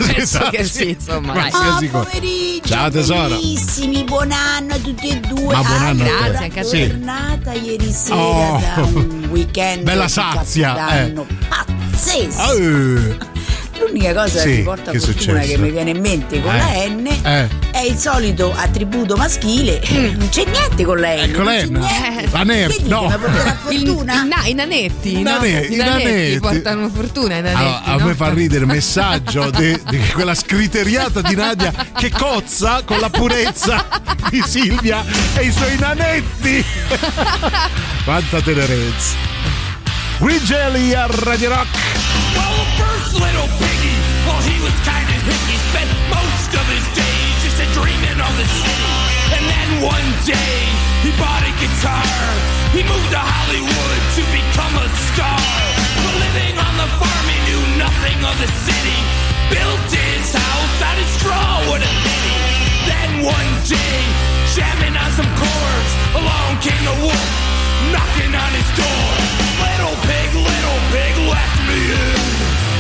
che sì, insomma, dai. qualsiasi Ah, cosa. povericcio, Ciao tesoro. bellissimi, buon anno a tutti e due. Ma buon Ah, anno a te. allora, Grazie, anche a te. tornata ieri sera Oh. da un weekend Bella sazia, Capodanno pazzesco. Eh, L'unica cosa Sì, che mi porta che fortuna successo? che mi viene in mente con Eh, la N eh. è il solito attributo maschile. [LAUGHS] Non c'è niente con la N. Ecco c'è l'N. niente. La N, Che dite, no. [LAUGHS] il, fortuna? il na- i nanetti, I no? I i nanetti nanetti. portano fortuna i nanetti. Allora, a no? me fa ridere il messaggio di quella scriteriata di Nadia che cozza con la purezza di Silvia e i suoi nanetti. [LAUGHS] Quanta tenerezza. Grigelli a Radio Rock. Well, the first little piggy, well, he was kind of hippie, spent most of his days just a dreaming of the city. And then one day, he bought a guitar. He moved to Hollywood to become a star. But living on the farm, he knew nothing of the city. Built his house out of straw, what a pity. Then one day, jamming on some chords, along came the wolf, knocking on his door. Little pig, little pig, let me in.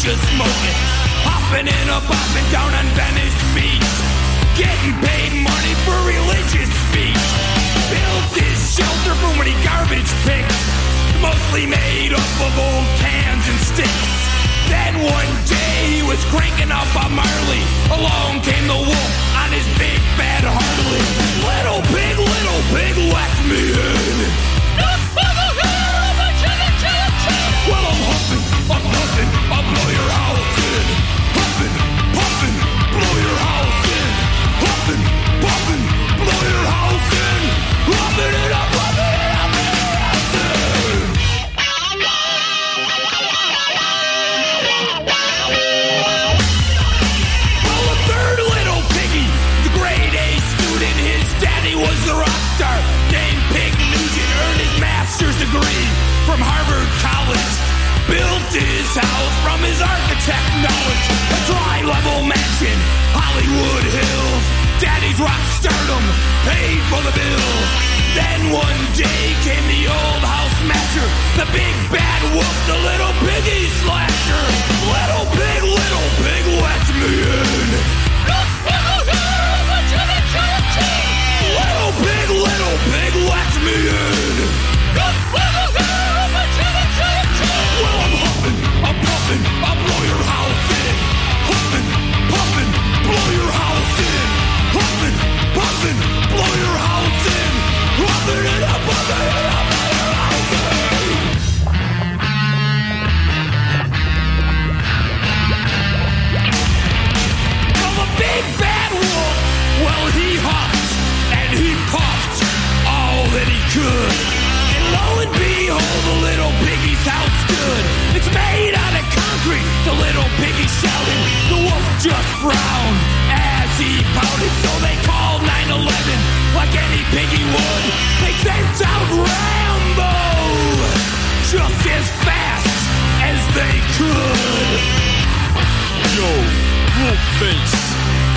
Ganja smoking. Hopping and a bopping down on Venice Beach. Getting paid money for religious speech. Built his shelter from when he garbage picked. Mostly made up of old cans and sticks. Then one day he was cranking up a Marley. Along came the wolf on his big bad Harley. Little pig, little pig, let me in. Built his house from his architect knowledge. A dry level mansion, Hollywood Hills. Daddy's rock stardom paid for the bills. Then one day came the old house the big bad wolf, the little piggy slasher. Little pig, little pig, let me in. Little pig, little pig, let me in. Could. And lo and behold, the little piggy's house stood. It's made out of concrete, the little piggy shouted. The wolf just frowned as he pouted. So they called 911 like any piggy would. They sent out Rambo just as fast as they could. Yo, wolf face,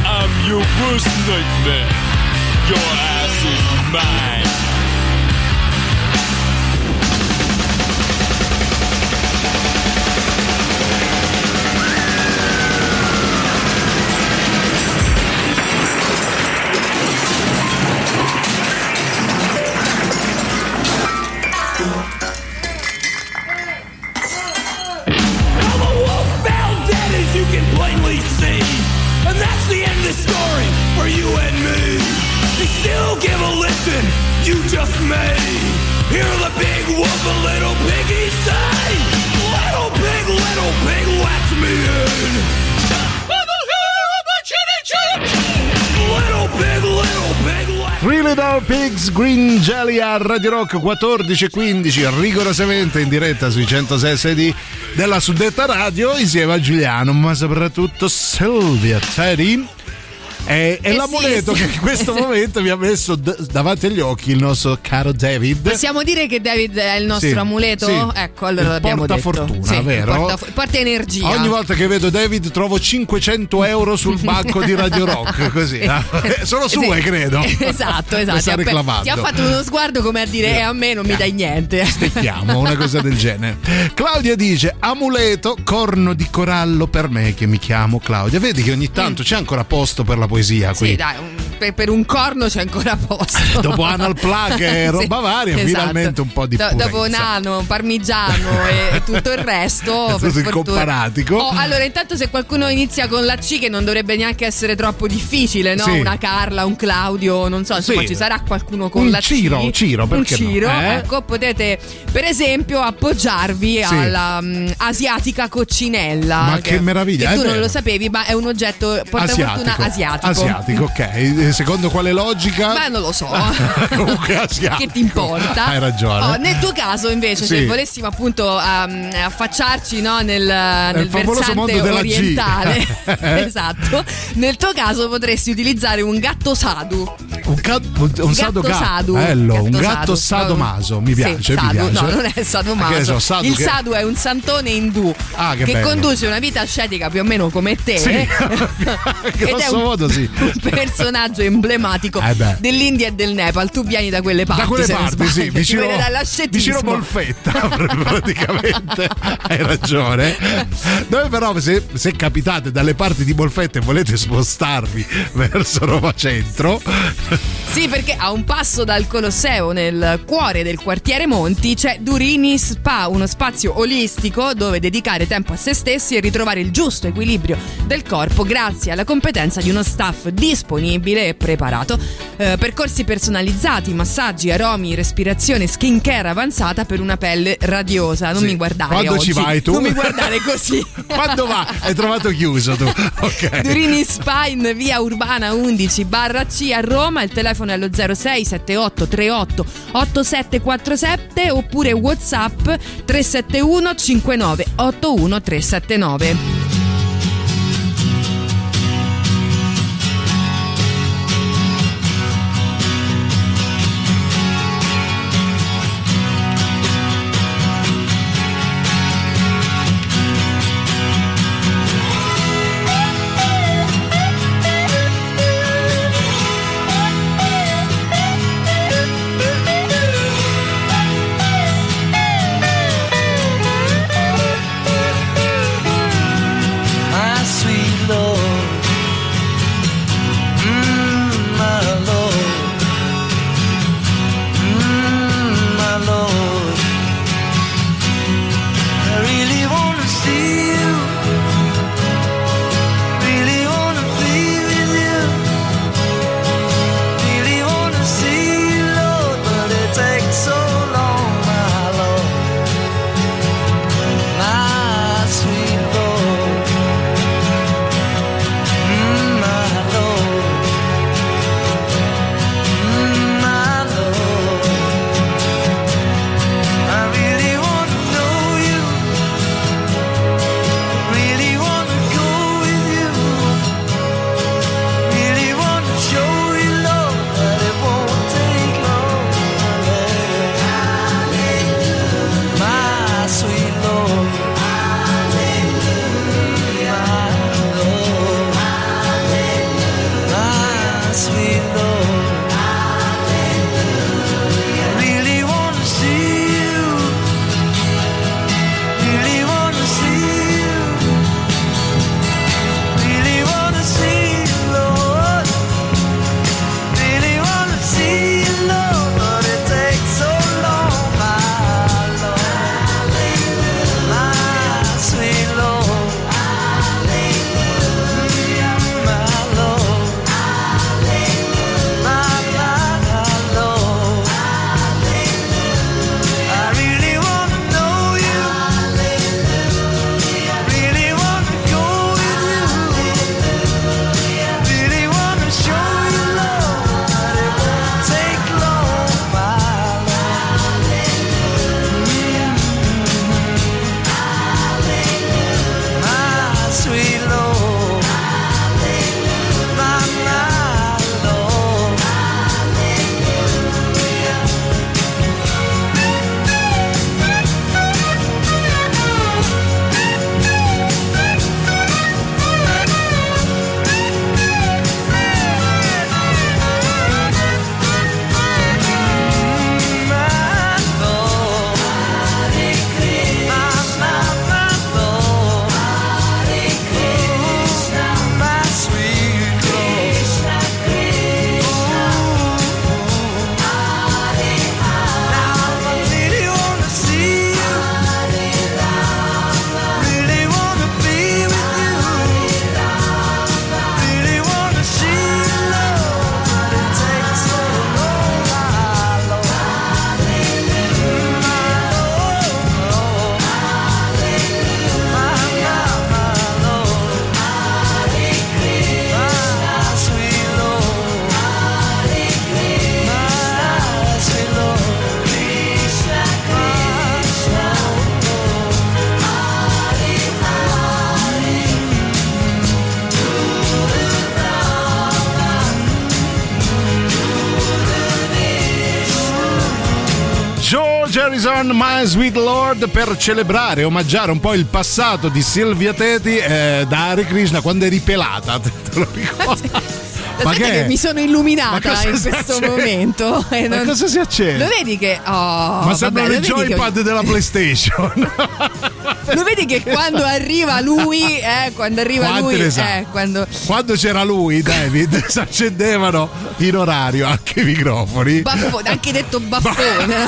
I'm your worst nightmare. Your ass is mine. Radio Rock 14.15 rigorosamente in diretta sui 106 CD della suddetta radio insieme a Giuliano ma soprattutto Silvia Teddy e, e Eh l'amuleto sì. che in questo [LAUGHS] momento mi ha messo d- davanti agli occhi il nostro caro David Possiamo dire che David è il nostro Sì, amuleto? sì. Ecco, allora Il l'abbiamo detto. portafortuna, Sì, vero? portaf- porta energia. Ogni volta che vedo David trovo 500 euro sul [LAUGHS] banco di Radio Rock, così. no? [LAUGHS] Sono sue, credo. Esatto, esatto. Sta reclamando. Ti ha fatto uno sguardo come a dire: "Eh, a me non mi dai niente. Aspettiamo, una cosa del genere. Claudia dice: Amuleto, corno di corallo per me che mi chiamo Claudia. Vedi che ogni tanto c'è ancora posto per la poesia qui. Sì, dai, un- per, per un corno c'è ancora posto. [LAUGHS] Dopo Anal Plug e [LAUGHS] Sì, roba varia, esatto. finalmente un po' di Do- purezza. Dopo nano, parmigiano [LAUGHS] e tutto il resto. Tutto il comparatico. Oh, allora, intanto, se qualcuno inizia con la C, che non dovrebbe neanche essere troppo difficile, no? Sì. Una Carla, un Claudio, non so, insomma, Sì. ci sarà qualcuno con Un la Ciro, C. Ciro, un perché no? Ciro, Eh? ecco, potete per esempio appoggiarvi Sì. alla mm, asiatica coccinella. Ma che meraviglia, Che tu non vero. lo sapevi, ma è un oggetto portafortuna asiatico. Asiatico, ok. Eh, Secondo quale logica? Ma non lo so. [LAUGHS] Comunque asiatico. che ti importa? Hai ragione. Oh, nel tuo caso, invece, Sì. se volessimo appunto um, affacciarci no, nel, nel versante mondo della orientale, [LAUGHS] esatto, nel tuo caso potresti utilizzare un gatto sadu. Un, ca- un, un Gatto gatto. sadu. Bello, un Gatto gatto sadu. sadomaso. Mi Sì, piace, mi sadu. piace. No, non è sadomaso. So, sadu Il che- sadu è un santone indù Ah, che che, conduce una vita ascetica più o meno come te. Sì, [LAUGHS] grosso un, modo sì. un [LAUGHS] personaggio emblematico Eh dell'India e del Nepal. Tu vieni da quelle parti. Da quelle parti, sì, vicino, vicino Molfetta, [LAUGHS] praticamente. [LAUGHS] Hai ragione. Dove però, se, se capitate dalle parti di Molfetta e volete spostarvi verso Roma Centro, Sì, perché a un passo dal Colosseo, nel cuore del quartiere Monti, c'è Durini Spa, uno spazio olistico dove dedicare tempo a se stessi e ritrovare il giusto equilibrio del corpo grazie alla competenza di uno staff disponibile e preparato. Eh, percorsi personalizzati, massaggi, aromi, respirazione, skincare avanzata per una pelle radiosa. Non Sì. mi guardare Quando oggi. ci vai tu? Non mi guardare così. [LAUGHS] quando va? Hai trovato chiuso tu. [LAUGHS] Ok. Durini Spa in via Urbana 11 barra C a Roma, il telefono è allo 06 78 38 8747 oppure Whatsapp 371 59 81 379. Harrison, My Sweet Lord, per celebrare e omaggiare un po' il passato di Silvia Teti eh, da Hare Krishna quando eri pelata. [LAUGHS] Te lo ricordi? Ma che che mi sono illuminata Ma in questo accende? momento. e Ma non- cosa si accende? Lo vedi che. Oh, Ma vabbè, sembrano lo i vedi che- joypad della PlayStation. [LAUGHS] Lo vedi che quando arriva lui, eh, quando arriva Quante lui, eh, quando Quando c'era lui, David, [LAUGHS] si accendevano in orario anche i microfoni. baffo, anche detto baffone.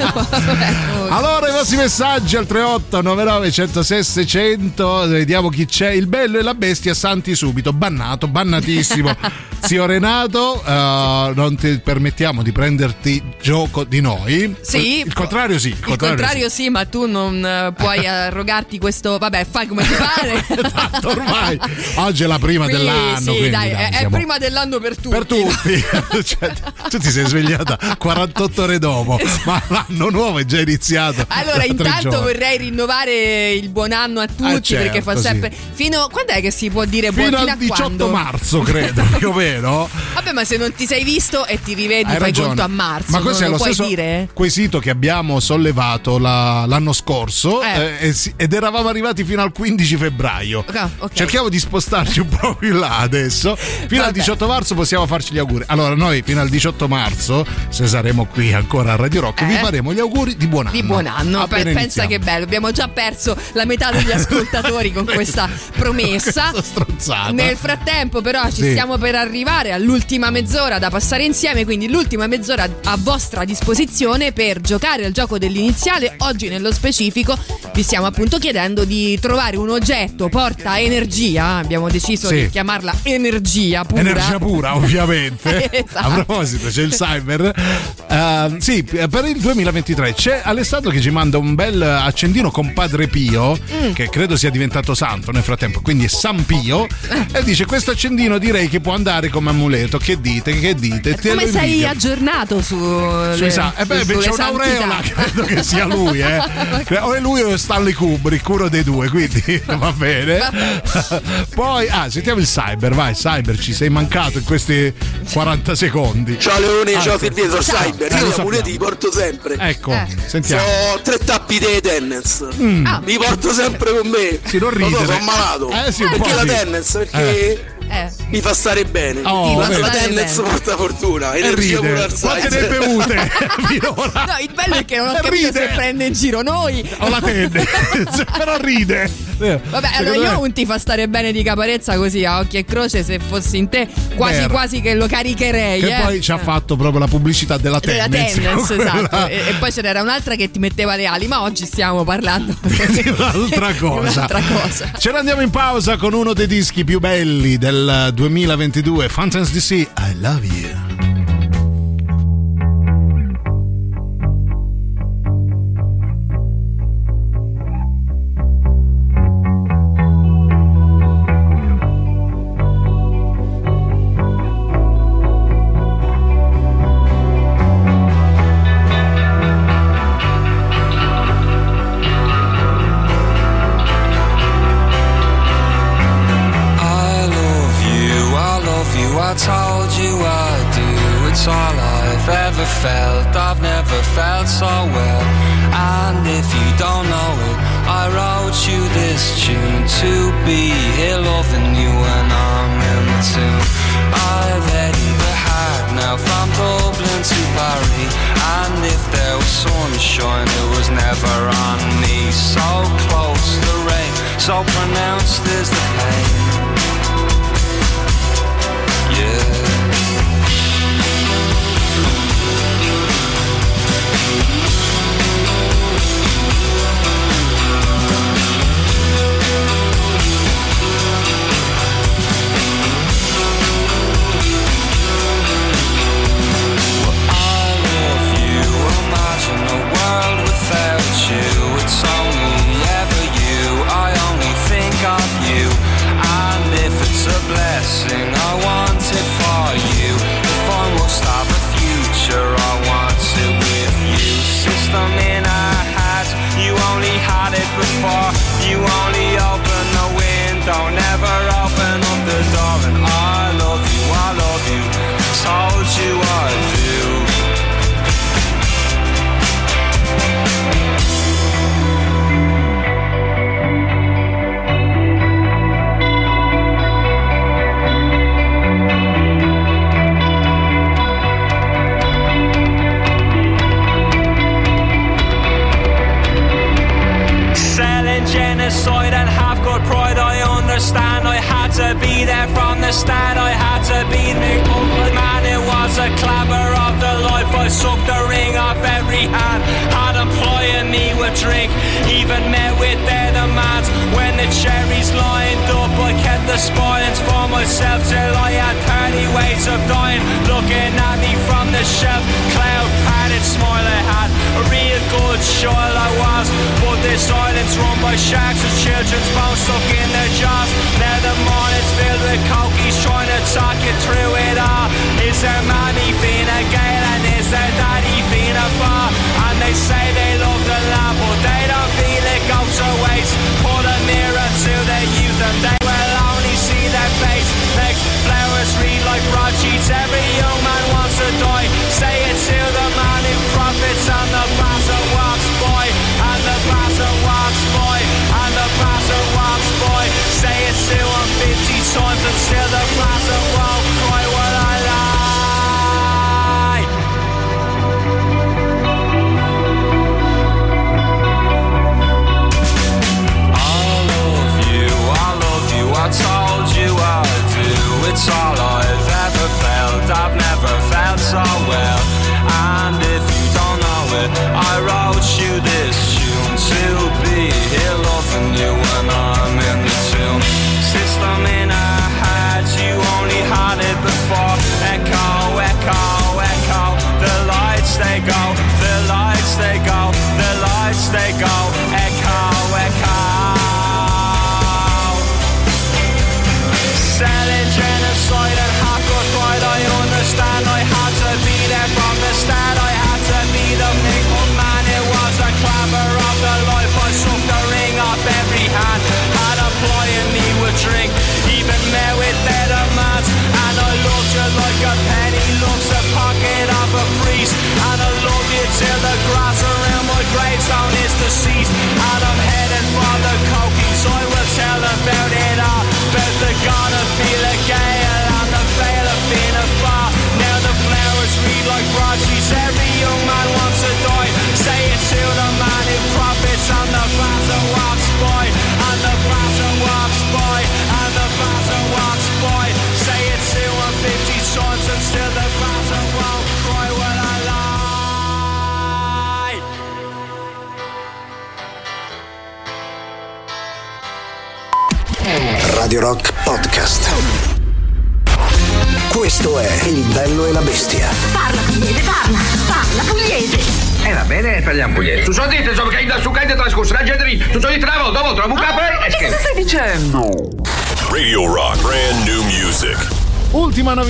[LAUGHS] Allora i vostri messaggi al 38 99 106 600 vediamo chi c'è il bello e la bestia santi subito bannato bannatissimo [LAUGHS] zio Renato eh, non ti permettiamo di prenderti gioco di noi Sì. il contrario sì il Il contrario, contrario sì, ma tu non eh, puoi [LAUGHS] arrogarti questo. Vabbè, fai come ti pare. sì. [LAUGHS] ormai oggi è la prima Quindi, dell'anno sì, quindi, dai, dai, è, siamo- prima dell'anno per tutti. per tutti [LAUGHS] Cioè, tu ti sei svegliata 48 ore dopo ma l'anno nuovo è già iniziato Allora, intanto giorni. vorrei rinnovare il buon anno a tutti Ah, certo, perché fa sì. sempre. Fino. Quando è che si può dire buon fino fino al a 18 quando? marzo credo più o meno Vabbè, ma se non ti sei visto e ti rivedi, Hai fai ragione. conto a marzo. Ma questo è lo lo stesso dire? quesito che abbiamo sollevato la- l'anno scorso Eh. eh, ed eravamo arrivati fino al 15 febbraio. Ah, ok. Cerchiamo di spostarci un po' più là adesso. Fino al Vabbè. 18 marzo possiamo farci gli auguri. Allora, noi fino al 18 marzo, se saremo qui ancora a Radio Rock, vi Eh. faremo gli auguri di buon anno. Di buon anno, Appena Pe- pensa iniziamo. che bello, abbiamo già perso la metà degli [LAUGHS] ascoltatori con questa [LAUGHS] promessa. Questa. Nel frattempo, però, ci Sì. stiamo per arrivare all'ultima mezz'ora da passare insieme. Quindi, l'ultima mezz'ora a vostra disposizione per giocare al gioco dell'iniziale. Oggi, nello specifico, vi stiamo appunto chiedendo di trovare un oggetto porta energia. Abbiamo deciso Sì. di chiamarla energia pura. Energia pura, [LAUGHS] ovviamente. Esatto. A proposito, c'è il cyber. Ehm, sì, per il 2023 c'è Alessandro che ci manda un bel accendino con Padre Pio, Mm. che credo sia diventato santo nel frattempo, quindi è San Pio. E dice: Questo accendino direi che può andare come amuleto. Che dite? Che dite? Te Come lo sei invidio. aggiornato su. Sui sa- eh beh, c'è un'aureola, credo che sia lui, eh. O [LAUGHS] è lui o è Stanley Kubrick, uno dei due, quindi [LAUGHS] va bene. [LAUGHS] Poi, ah, sentiamo il cyber, vai, cyber, ci sei mancato in questi 40 secondi. Ciao Leone, Ah, ciao. Silvio, sono Cyber, Eh, io lo gli amuleti li porto sempre. Ecco, Eh. sentiamo. Ho tre tappi di tennis. Mm. Ah. Li porto sempre con me. Sì, non Lo so, ridere. sono malato. Eh, sì, un perché po' la sì. tennis? Perché Eh. Mi fa stare bene. Oh, la, la bene. porta fortuna. E Energia ride. pura al Quante ne bevute [LAUGHS] finora? No, il bello è che non ho capito ride. se prende in giro noi. O la tende, [LAUGHS] però ride. Vabbè, allora Secondo io me- un ti fa stare bene di caparezza così a occhio e croce. Se fossi in te, quasi Vero. quasi che lo caricherei. Che eh. poi ci ha fatto proprio la pubblicità della della tennis. tennis, quella- esatto. E, [LAUGHS] e poi ce n'era un'altra che ti metteva le ali, ma oggi stiamo parlando di un'altra cosa. un'altra cosa. Ce ne andiamo in pausa con uno dei dischi più belli del 2022, Fountains DC, I Love You.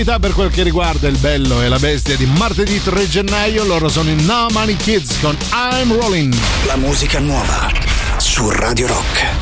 novità per quel che riguarda il bello e la bestia di martedì 3 gennaio, loro sono i No Money Kids con I'm Rolling. La musica nuova su Radio Rock.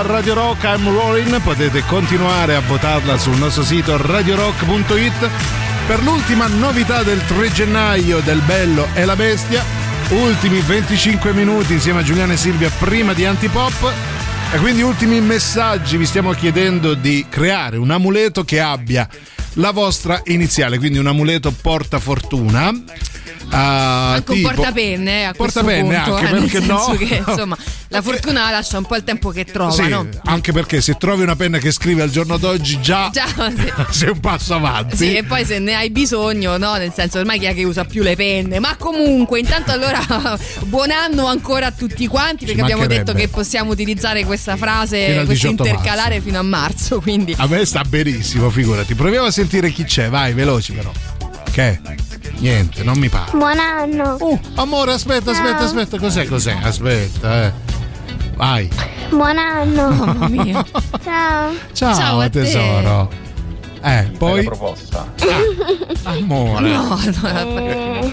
A Radio Rock I'm Rolling. Potete continuare a votarla sul nostro sito radiorock.it per l'ultima novità del 3 gennaio del Bello e la Bestia. Ultimi 25 minuti insieme a Giuliano e Silvia prima di Antipop. E quindi ultimi messaggi, vi stiamo chiedendo di creare un amuleto che abbia la vostra iniziale, quindi un amuleto porta fortuna. Ah, Anche un tipo- portapenne eh, a Portapenne anche, eh, perché no? che [LAUGHS] insomma la fortuna lascia un po' il tempo che trova, Sì, no? anche perché se trovi una penna che scrive al giorno d'oggi già, [LAUGHS] Già, sì. [LAUGHS] sei un passo avanti. Sì, e poi se ne hai bisogno, no? Nel senso, ormai chi è che usa più le penne? Ma comunque, intanto allora [LAUGHS] buon anno ancora a tutti quanti, perché abbiamo detto che possiamo utilizzare questa frase, questo 18 intercalare fino a marzo. Quindi A me sta benissimo, figurati. Proviamo a sentire chi c'è, vai, veloci però. Che? Niente, non mi pare. Buon anno. Amore, aspetta, aspetta, aspetta, cos'è, cos'è? Aspetta, eh. Vai. Buon anno. [LAUGHS] Mamma mia. Ciao. Ciao, Ciao a te. tesoro. Eh, poi. proposta. Amore. No, no, Eh,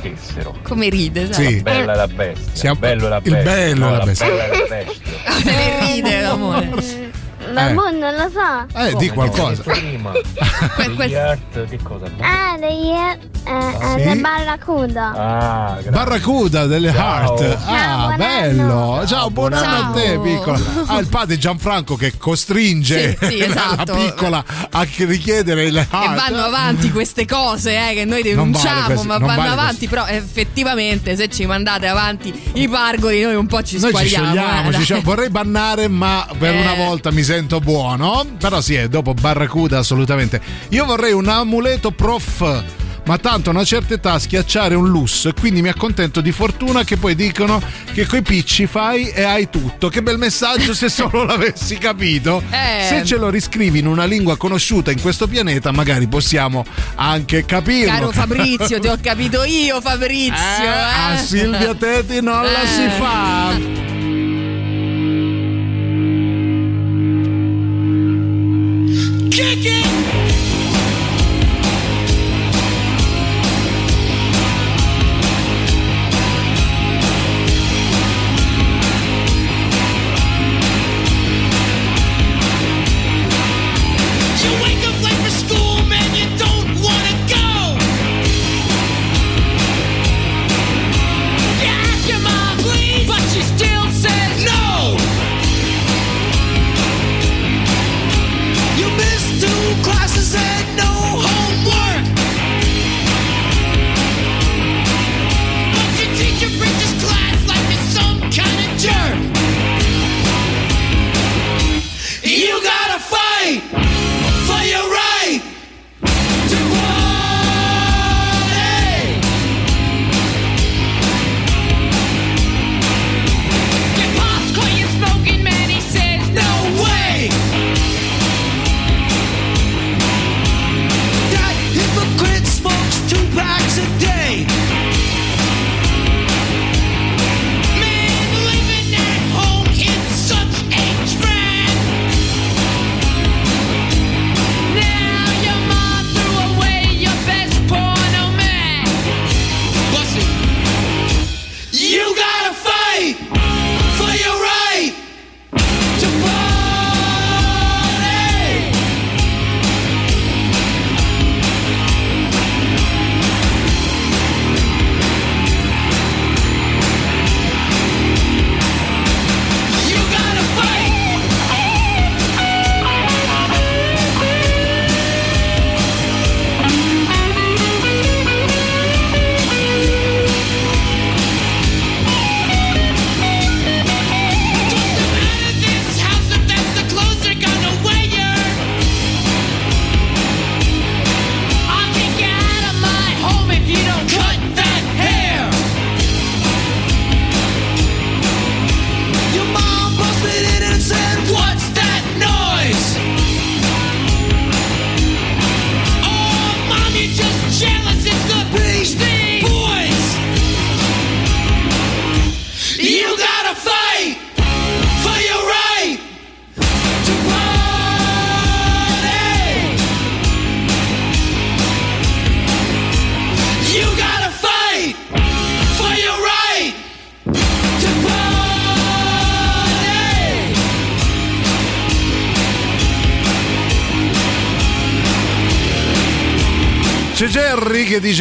come ride, sai? Sì. Bella e la bestia. Siamo- bello e la il bestia. bello no, la bestia. bella e la bestia. [LAUGHS] Come ride [LAUGHS] l'amore. Ma Eh. boh, non lo so. Eh, di qualcosa. Prima. [LAUGHS] Que- que- Degli art, che cosa? Ah, degli eh, eh, Sì? le barracuda. Ah, grazie. Barracuda delle Ciao. Heart. Ciao, Ah, bello. anno. Ciao, buon anno a Ciao. te, piccola. Ah, il padre Gianfranco che costringe Sì, sì, [LAUGHS] esatto. la piccola a richiedere le E Heart. vanno avanti queste cose eh, che noi Non vale denunciamo, questo, ma vanno vale avanti. Però effettivamente, se ci mandate avanti i pargoli, noi un po' ci Noi ci squagliamo. sciogliamo, eh, ci vorrei bannare, ma per Eh. una volta mi sento buono. Però sì, è dopo Barracuda assolutamente. Io vorrei un amuleto prof. Ma tanto a una certa età schiacciare un lusso e quindi mi accontento di fortuna che poi dicono che coi picci fai e hai tutto. Che bel messaggio se solo [LAUGHS] l'avessi capito. Eh. Se ce lo riscrivi in una lingua conosciuta in questo pianeta magari possiamo anche capirlo. Caro Fabrizio, ti ho [LAUGHS] capito io, Fabrizio. Eh, eh. a Silvia Teti non la si Eh. fa.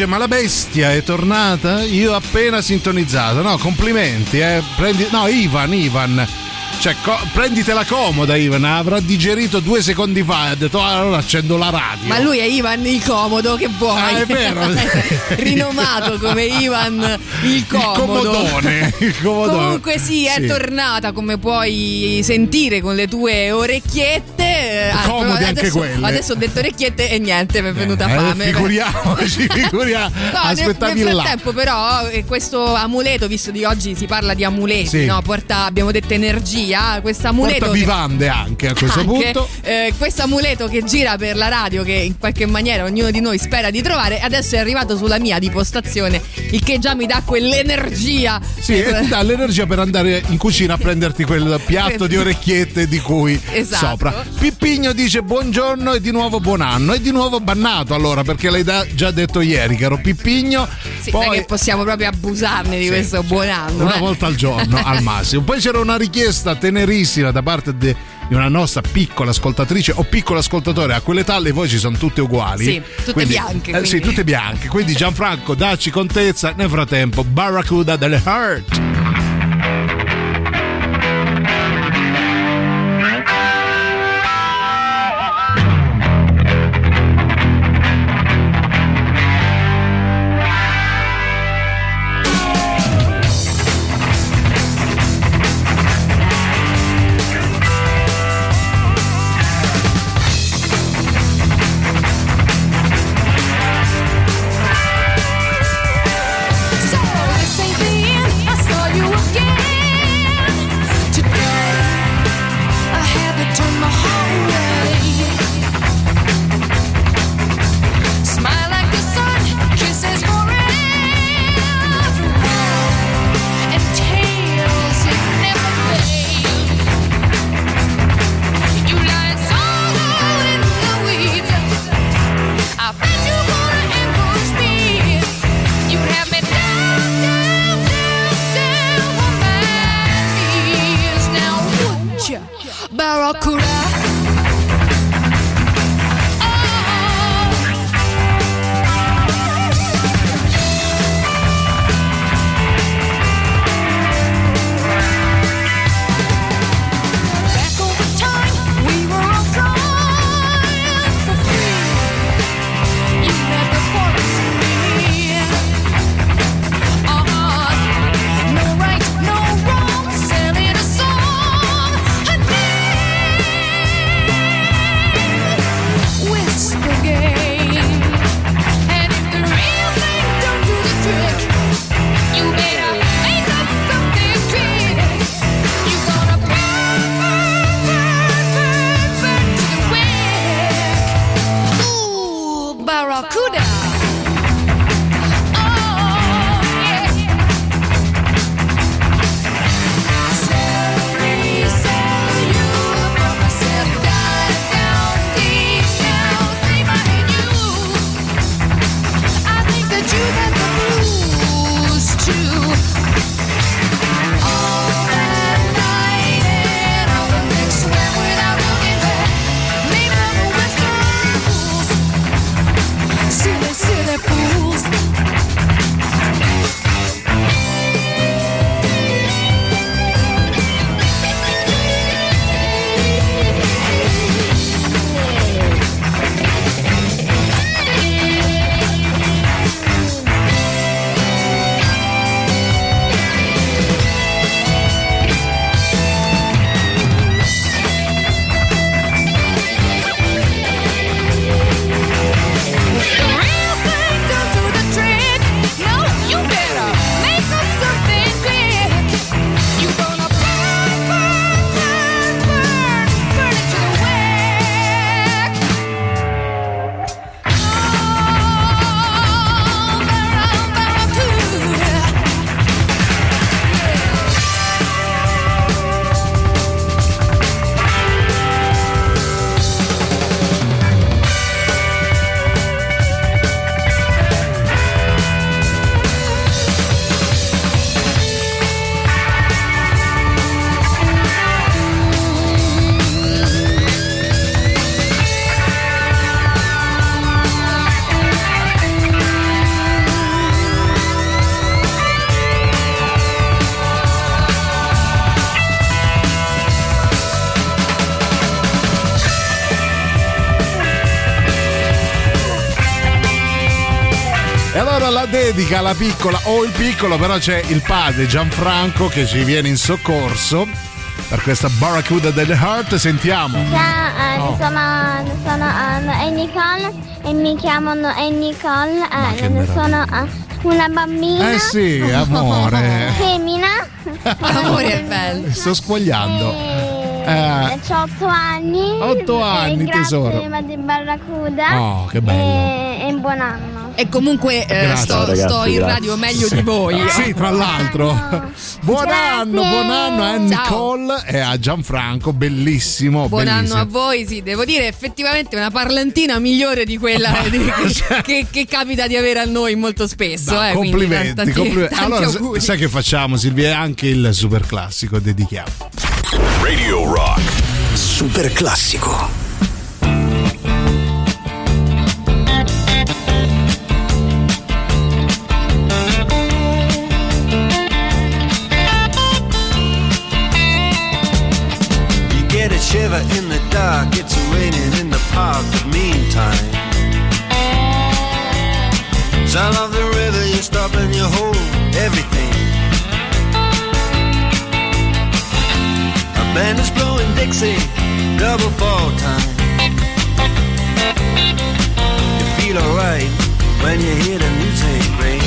Ma la bestia è tornata? Io ho appena sintonizzato. No, complimenti, eh. Prendi... No, Ivan, Ivan. Cioè, co- prenditela comoda, Ivan. Avrà digerito due secondi fa e ha detto: "Ah, allora accendo la radio. Ma lui è Ivan il comodo, che vuoi? Ah, è vero. [LAUGHS] Rinomato come Ivan il comodo. comodone, il comodone. Comunque sì, è Sì. tornata come puoi sentire con le tue orecchiette. Comodi però anche adesso, quelle. Adesso ho detto orecchiette e niente, mi è venuta Eh, fame. figuriamoci, [LAUGHS] figuriamo. No, nel, Aspettavi nel là. frattempo però eh, questo amuleto, visto di oggi si parla di amuleti, Sì. no? Porta, abbiamo detto energia, questo amuleto... Porta che- vivande anche a questo anche, punto. eh, questo amuleto che gira per la radio che in qualche maniera ognuno di noi spera di trovare adesso è arrivato sulla mia di postazione il che già mi dà quell'energia Sì, e ti dà l'energia per andare in cucina a prenderti quel [LAUGHS] piatto di orecchiette di cui Esatto. sopra. Pippigno dice buongiorno e di nuovo buon anno. E di nuovo bannato allora perché l'hai da- già detto ieri, caro Pippigno. Sì, Poi che possiamo proprio abusarne di questo buon anno una eh. volta al giorno al massimo. Poi c'era una richiesta tenerissima da parte de- di una nostra piccola ascoltatrice o piccolo ascoltatore. A quell'età le voci sono tutte uguali. Sì, tutte bianche, eh, sì, quindi. tutte bianche. Quindi Gianfranco, dacci contezza. Nel frattempo, Barracuda delle Heart. Dedica alla piccola o il piccolo, però c'è il padre Gianfranco che ci viene in soccorso per questa Barracuda del Heart. Sentiamo. Ciao, eh, Oh. sono, sono eh, è Nicole e mi chiamano è Nicole. eh, sono eh, una bambina. Eh sì, amore. [LAUGHS] Femmina. [LAUGHS] Amore è bello. Sto squagliando. Eh, Ho 8 anni. Otto anni, Grazie tesoro. di Barracuda. Oh, che bello. E, e buon anno. E comunque eh, Grazie. sto, Ciao, ragazzi, sto in grazie. radio meglio Sì. di voi. eh. Sì, tra l'altro. Buon anno, buon anno a Ciao. Nicole e a Gianfranco, bellissimo. Buon bellissimo. anno a voi, sì, devo dire effettivamente una parlantina migliore di quella [LAUGHS] di- [LAUGHS] che, che capita di avere a noi molto spesso. eh, quindi Complimenti, tanti- complimenti. tanti Allora, auguri. sai che facciamo, Silvia? È anche il super classico, dedichiamo. Radio Rock. Super classico. It's raining in the park, but meantime. Sound of the river, you stop and you hold everything. A band is blowing Dixie, double fall time. You feel alright when you hear the music ring.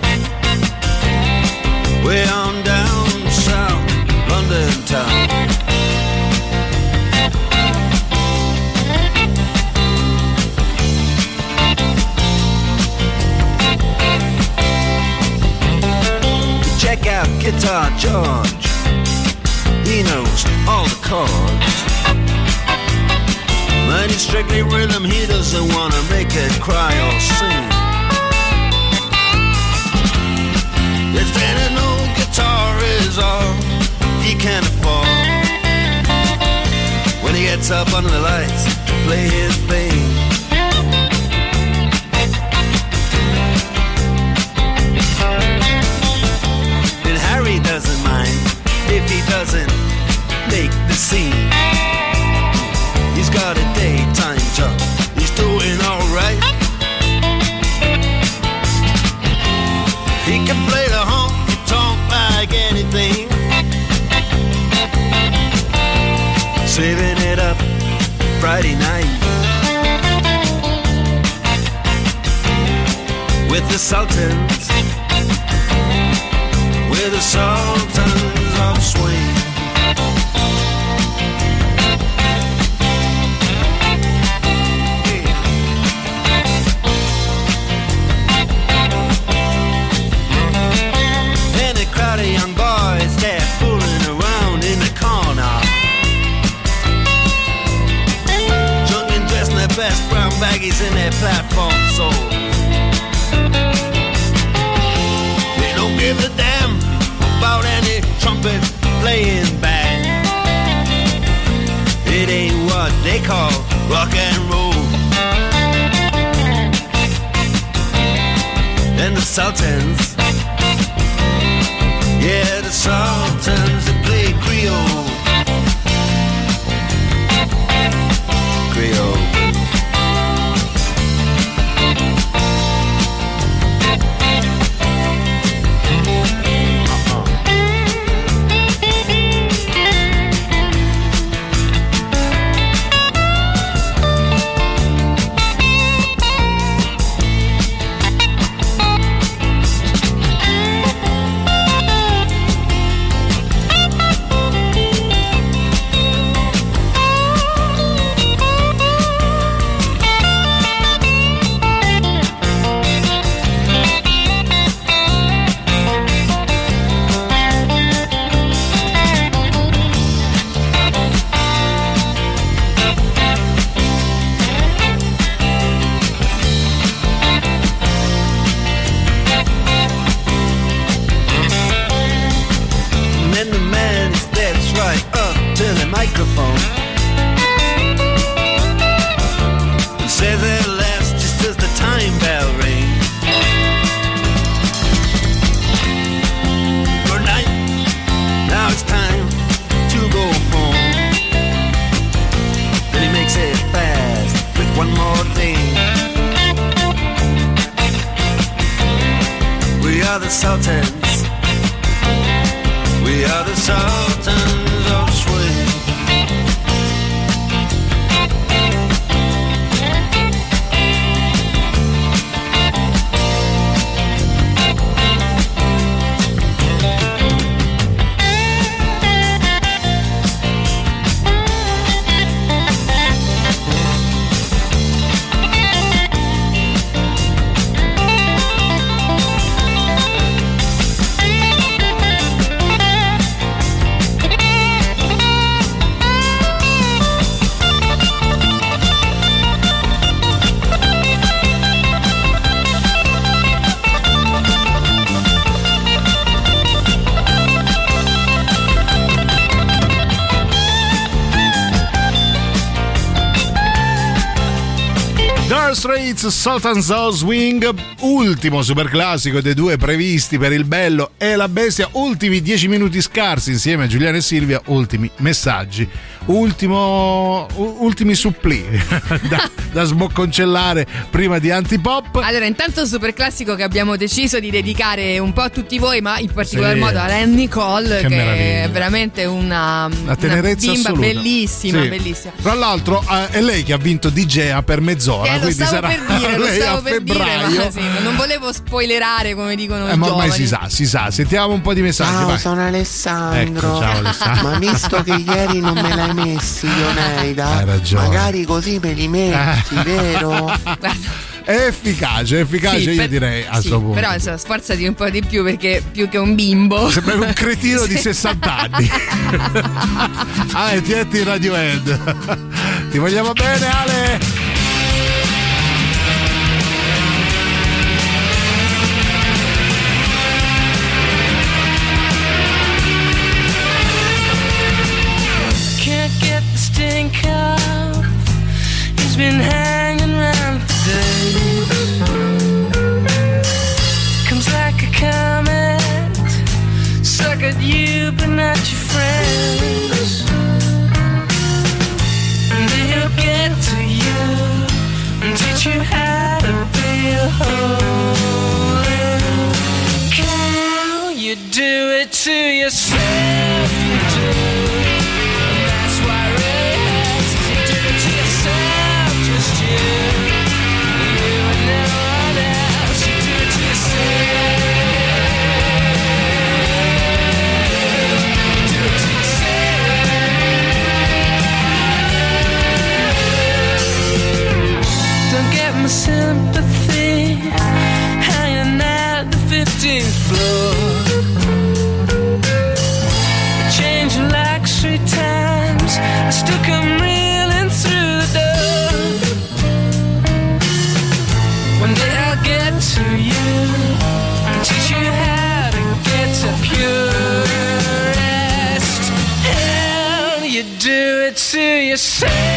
Doesn't wanna make it cry or sing. If then an old guitar is all he can afford. When he gets up under the lights to play his thing. And Harry doesn't mind if he doesn't make the scene. He's got a Friday night. With the Sultans, with the Sultans in their platform soles. They don't give a damn about any trumpet playing band. It ain't what they call rock and roll. And the Sultans yeah, the Sultans that play Creole. Creole. Are the Sultans. We are the Sultans Straits Sultan's House Swing, ultimo super classico dei due previsti per il bello e la bestia, ultimi dieci minuti scarsi insieme a Giuliano e Silvia, ultimi messaggi, ultimo, u- ultimi supplì [LAUGHS] da, da sbocconcellare prima di Antipop. Allora, intanto super classico che abbiamo deciso di dedicare un po' a tutti voi, ma in particolar Sì. modo a Anne Nicole, Che che, è veramente una, una tenerezza bimba assoluta. bellissima, Sì. bellissima. Tra l'altro eh, è lei che ha vinto DJ per mezz'ora, Eh, lo quindi stavo sarà per dire, [LAUGHS] lo lei stavo a per dire, febbraio. ma sì, non volevo spoilerare come dicono Eh, i ma ormai giovani. si sa, si sa. Sentiamo un po' di messaggi. Ciao, vai. sono Alessandro. Ecco, ciao, Alessandro. Ma visto che ieri non me l'hai messi, Ioneida, Hai ragione. magari così me li metti, vero? [LAUGHS] È efficace, è efficace Sì, io per- direi a sì, questo punto. Però insomma, sforzati un po' di più perché più che un bimbo. Sembra un cretino di [LAUGHS] Sì. 60 anni. [LAUGHS] ah, e tienti Radiohead. Ti vogliamo bene, Ale? Been hanging around for days. Comes like a comet. Suck at you, but not your friends. And then he'll get to you and teach you how to be a holy cow. You do it to yourself. You do. you say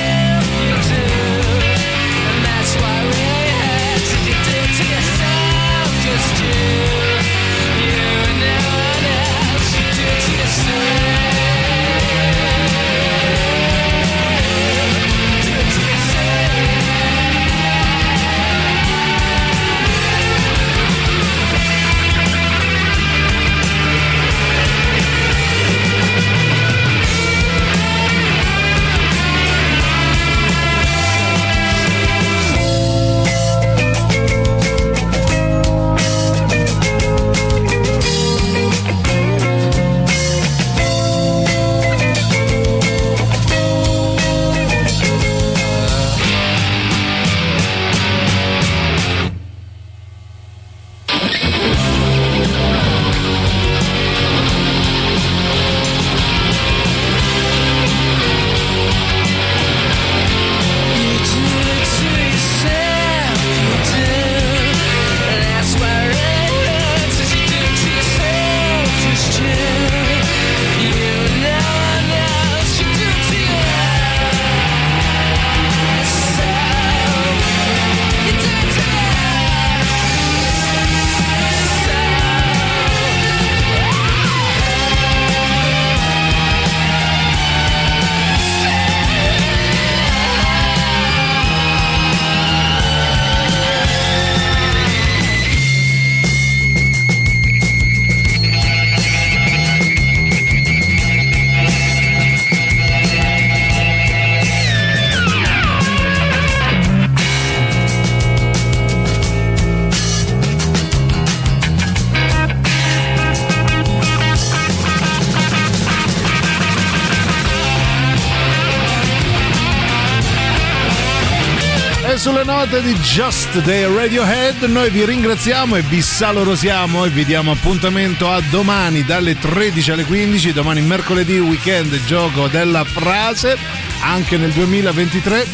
note di Just Day Radiohead. Noi vi ringraziamo e vi salorosiamo e vi diamo appuntamento a domani dalle 13 alle 15. Domani mercoledì weekend gioco della frase anche nel 2023.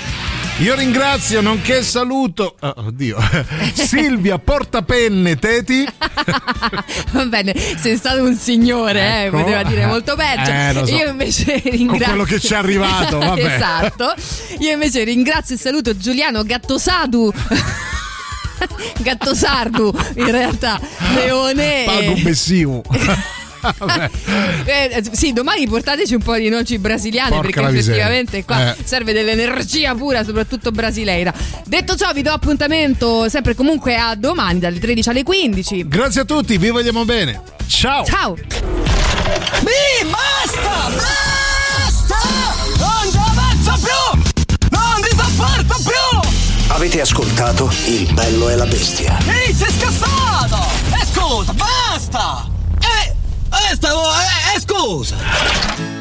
Io ringrazio, nonché saluto. oh, oddio. [LAUGHS] Silvia Portapenne Teti. Va bene, sei stato un signore, eh, Ecco. poteva dire molto peggio. Eh, so. Io invece ringrazio. quello che ci è arrivato, vabbè. esatto. Io invece ringrazio e saluto Giuliano Gattosadu. [LAUGHS] Gattosardu, in realtà, Leone. Pago un messivo. [LAUGHS] Eh, sì, domani portateci un po' di noci brasiliane Porca perché effettivamente qua Eh. serve dell'energia pura, soprattutto brasileira. Detto ciò, vi do appuntamento sempre comunque a domani dalle 13 alle 15. Grazie a tutti, vi vogliamo bene. Ciao. Ciao. Mi basta! Basta! Non ci avanzo più! Non vi sopporto più! Avete ascoltato Il bello e la bestia. Ehi, sei scassato! E scusa, basta! Eh, stavo, eh, eh, scusa!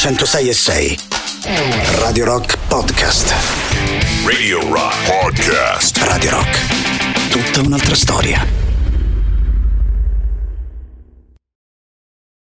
106 e 6.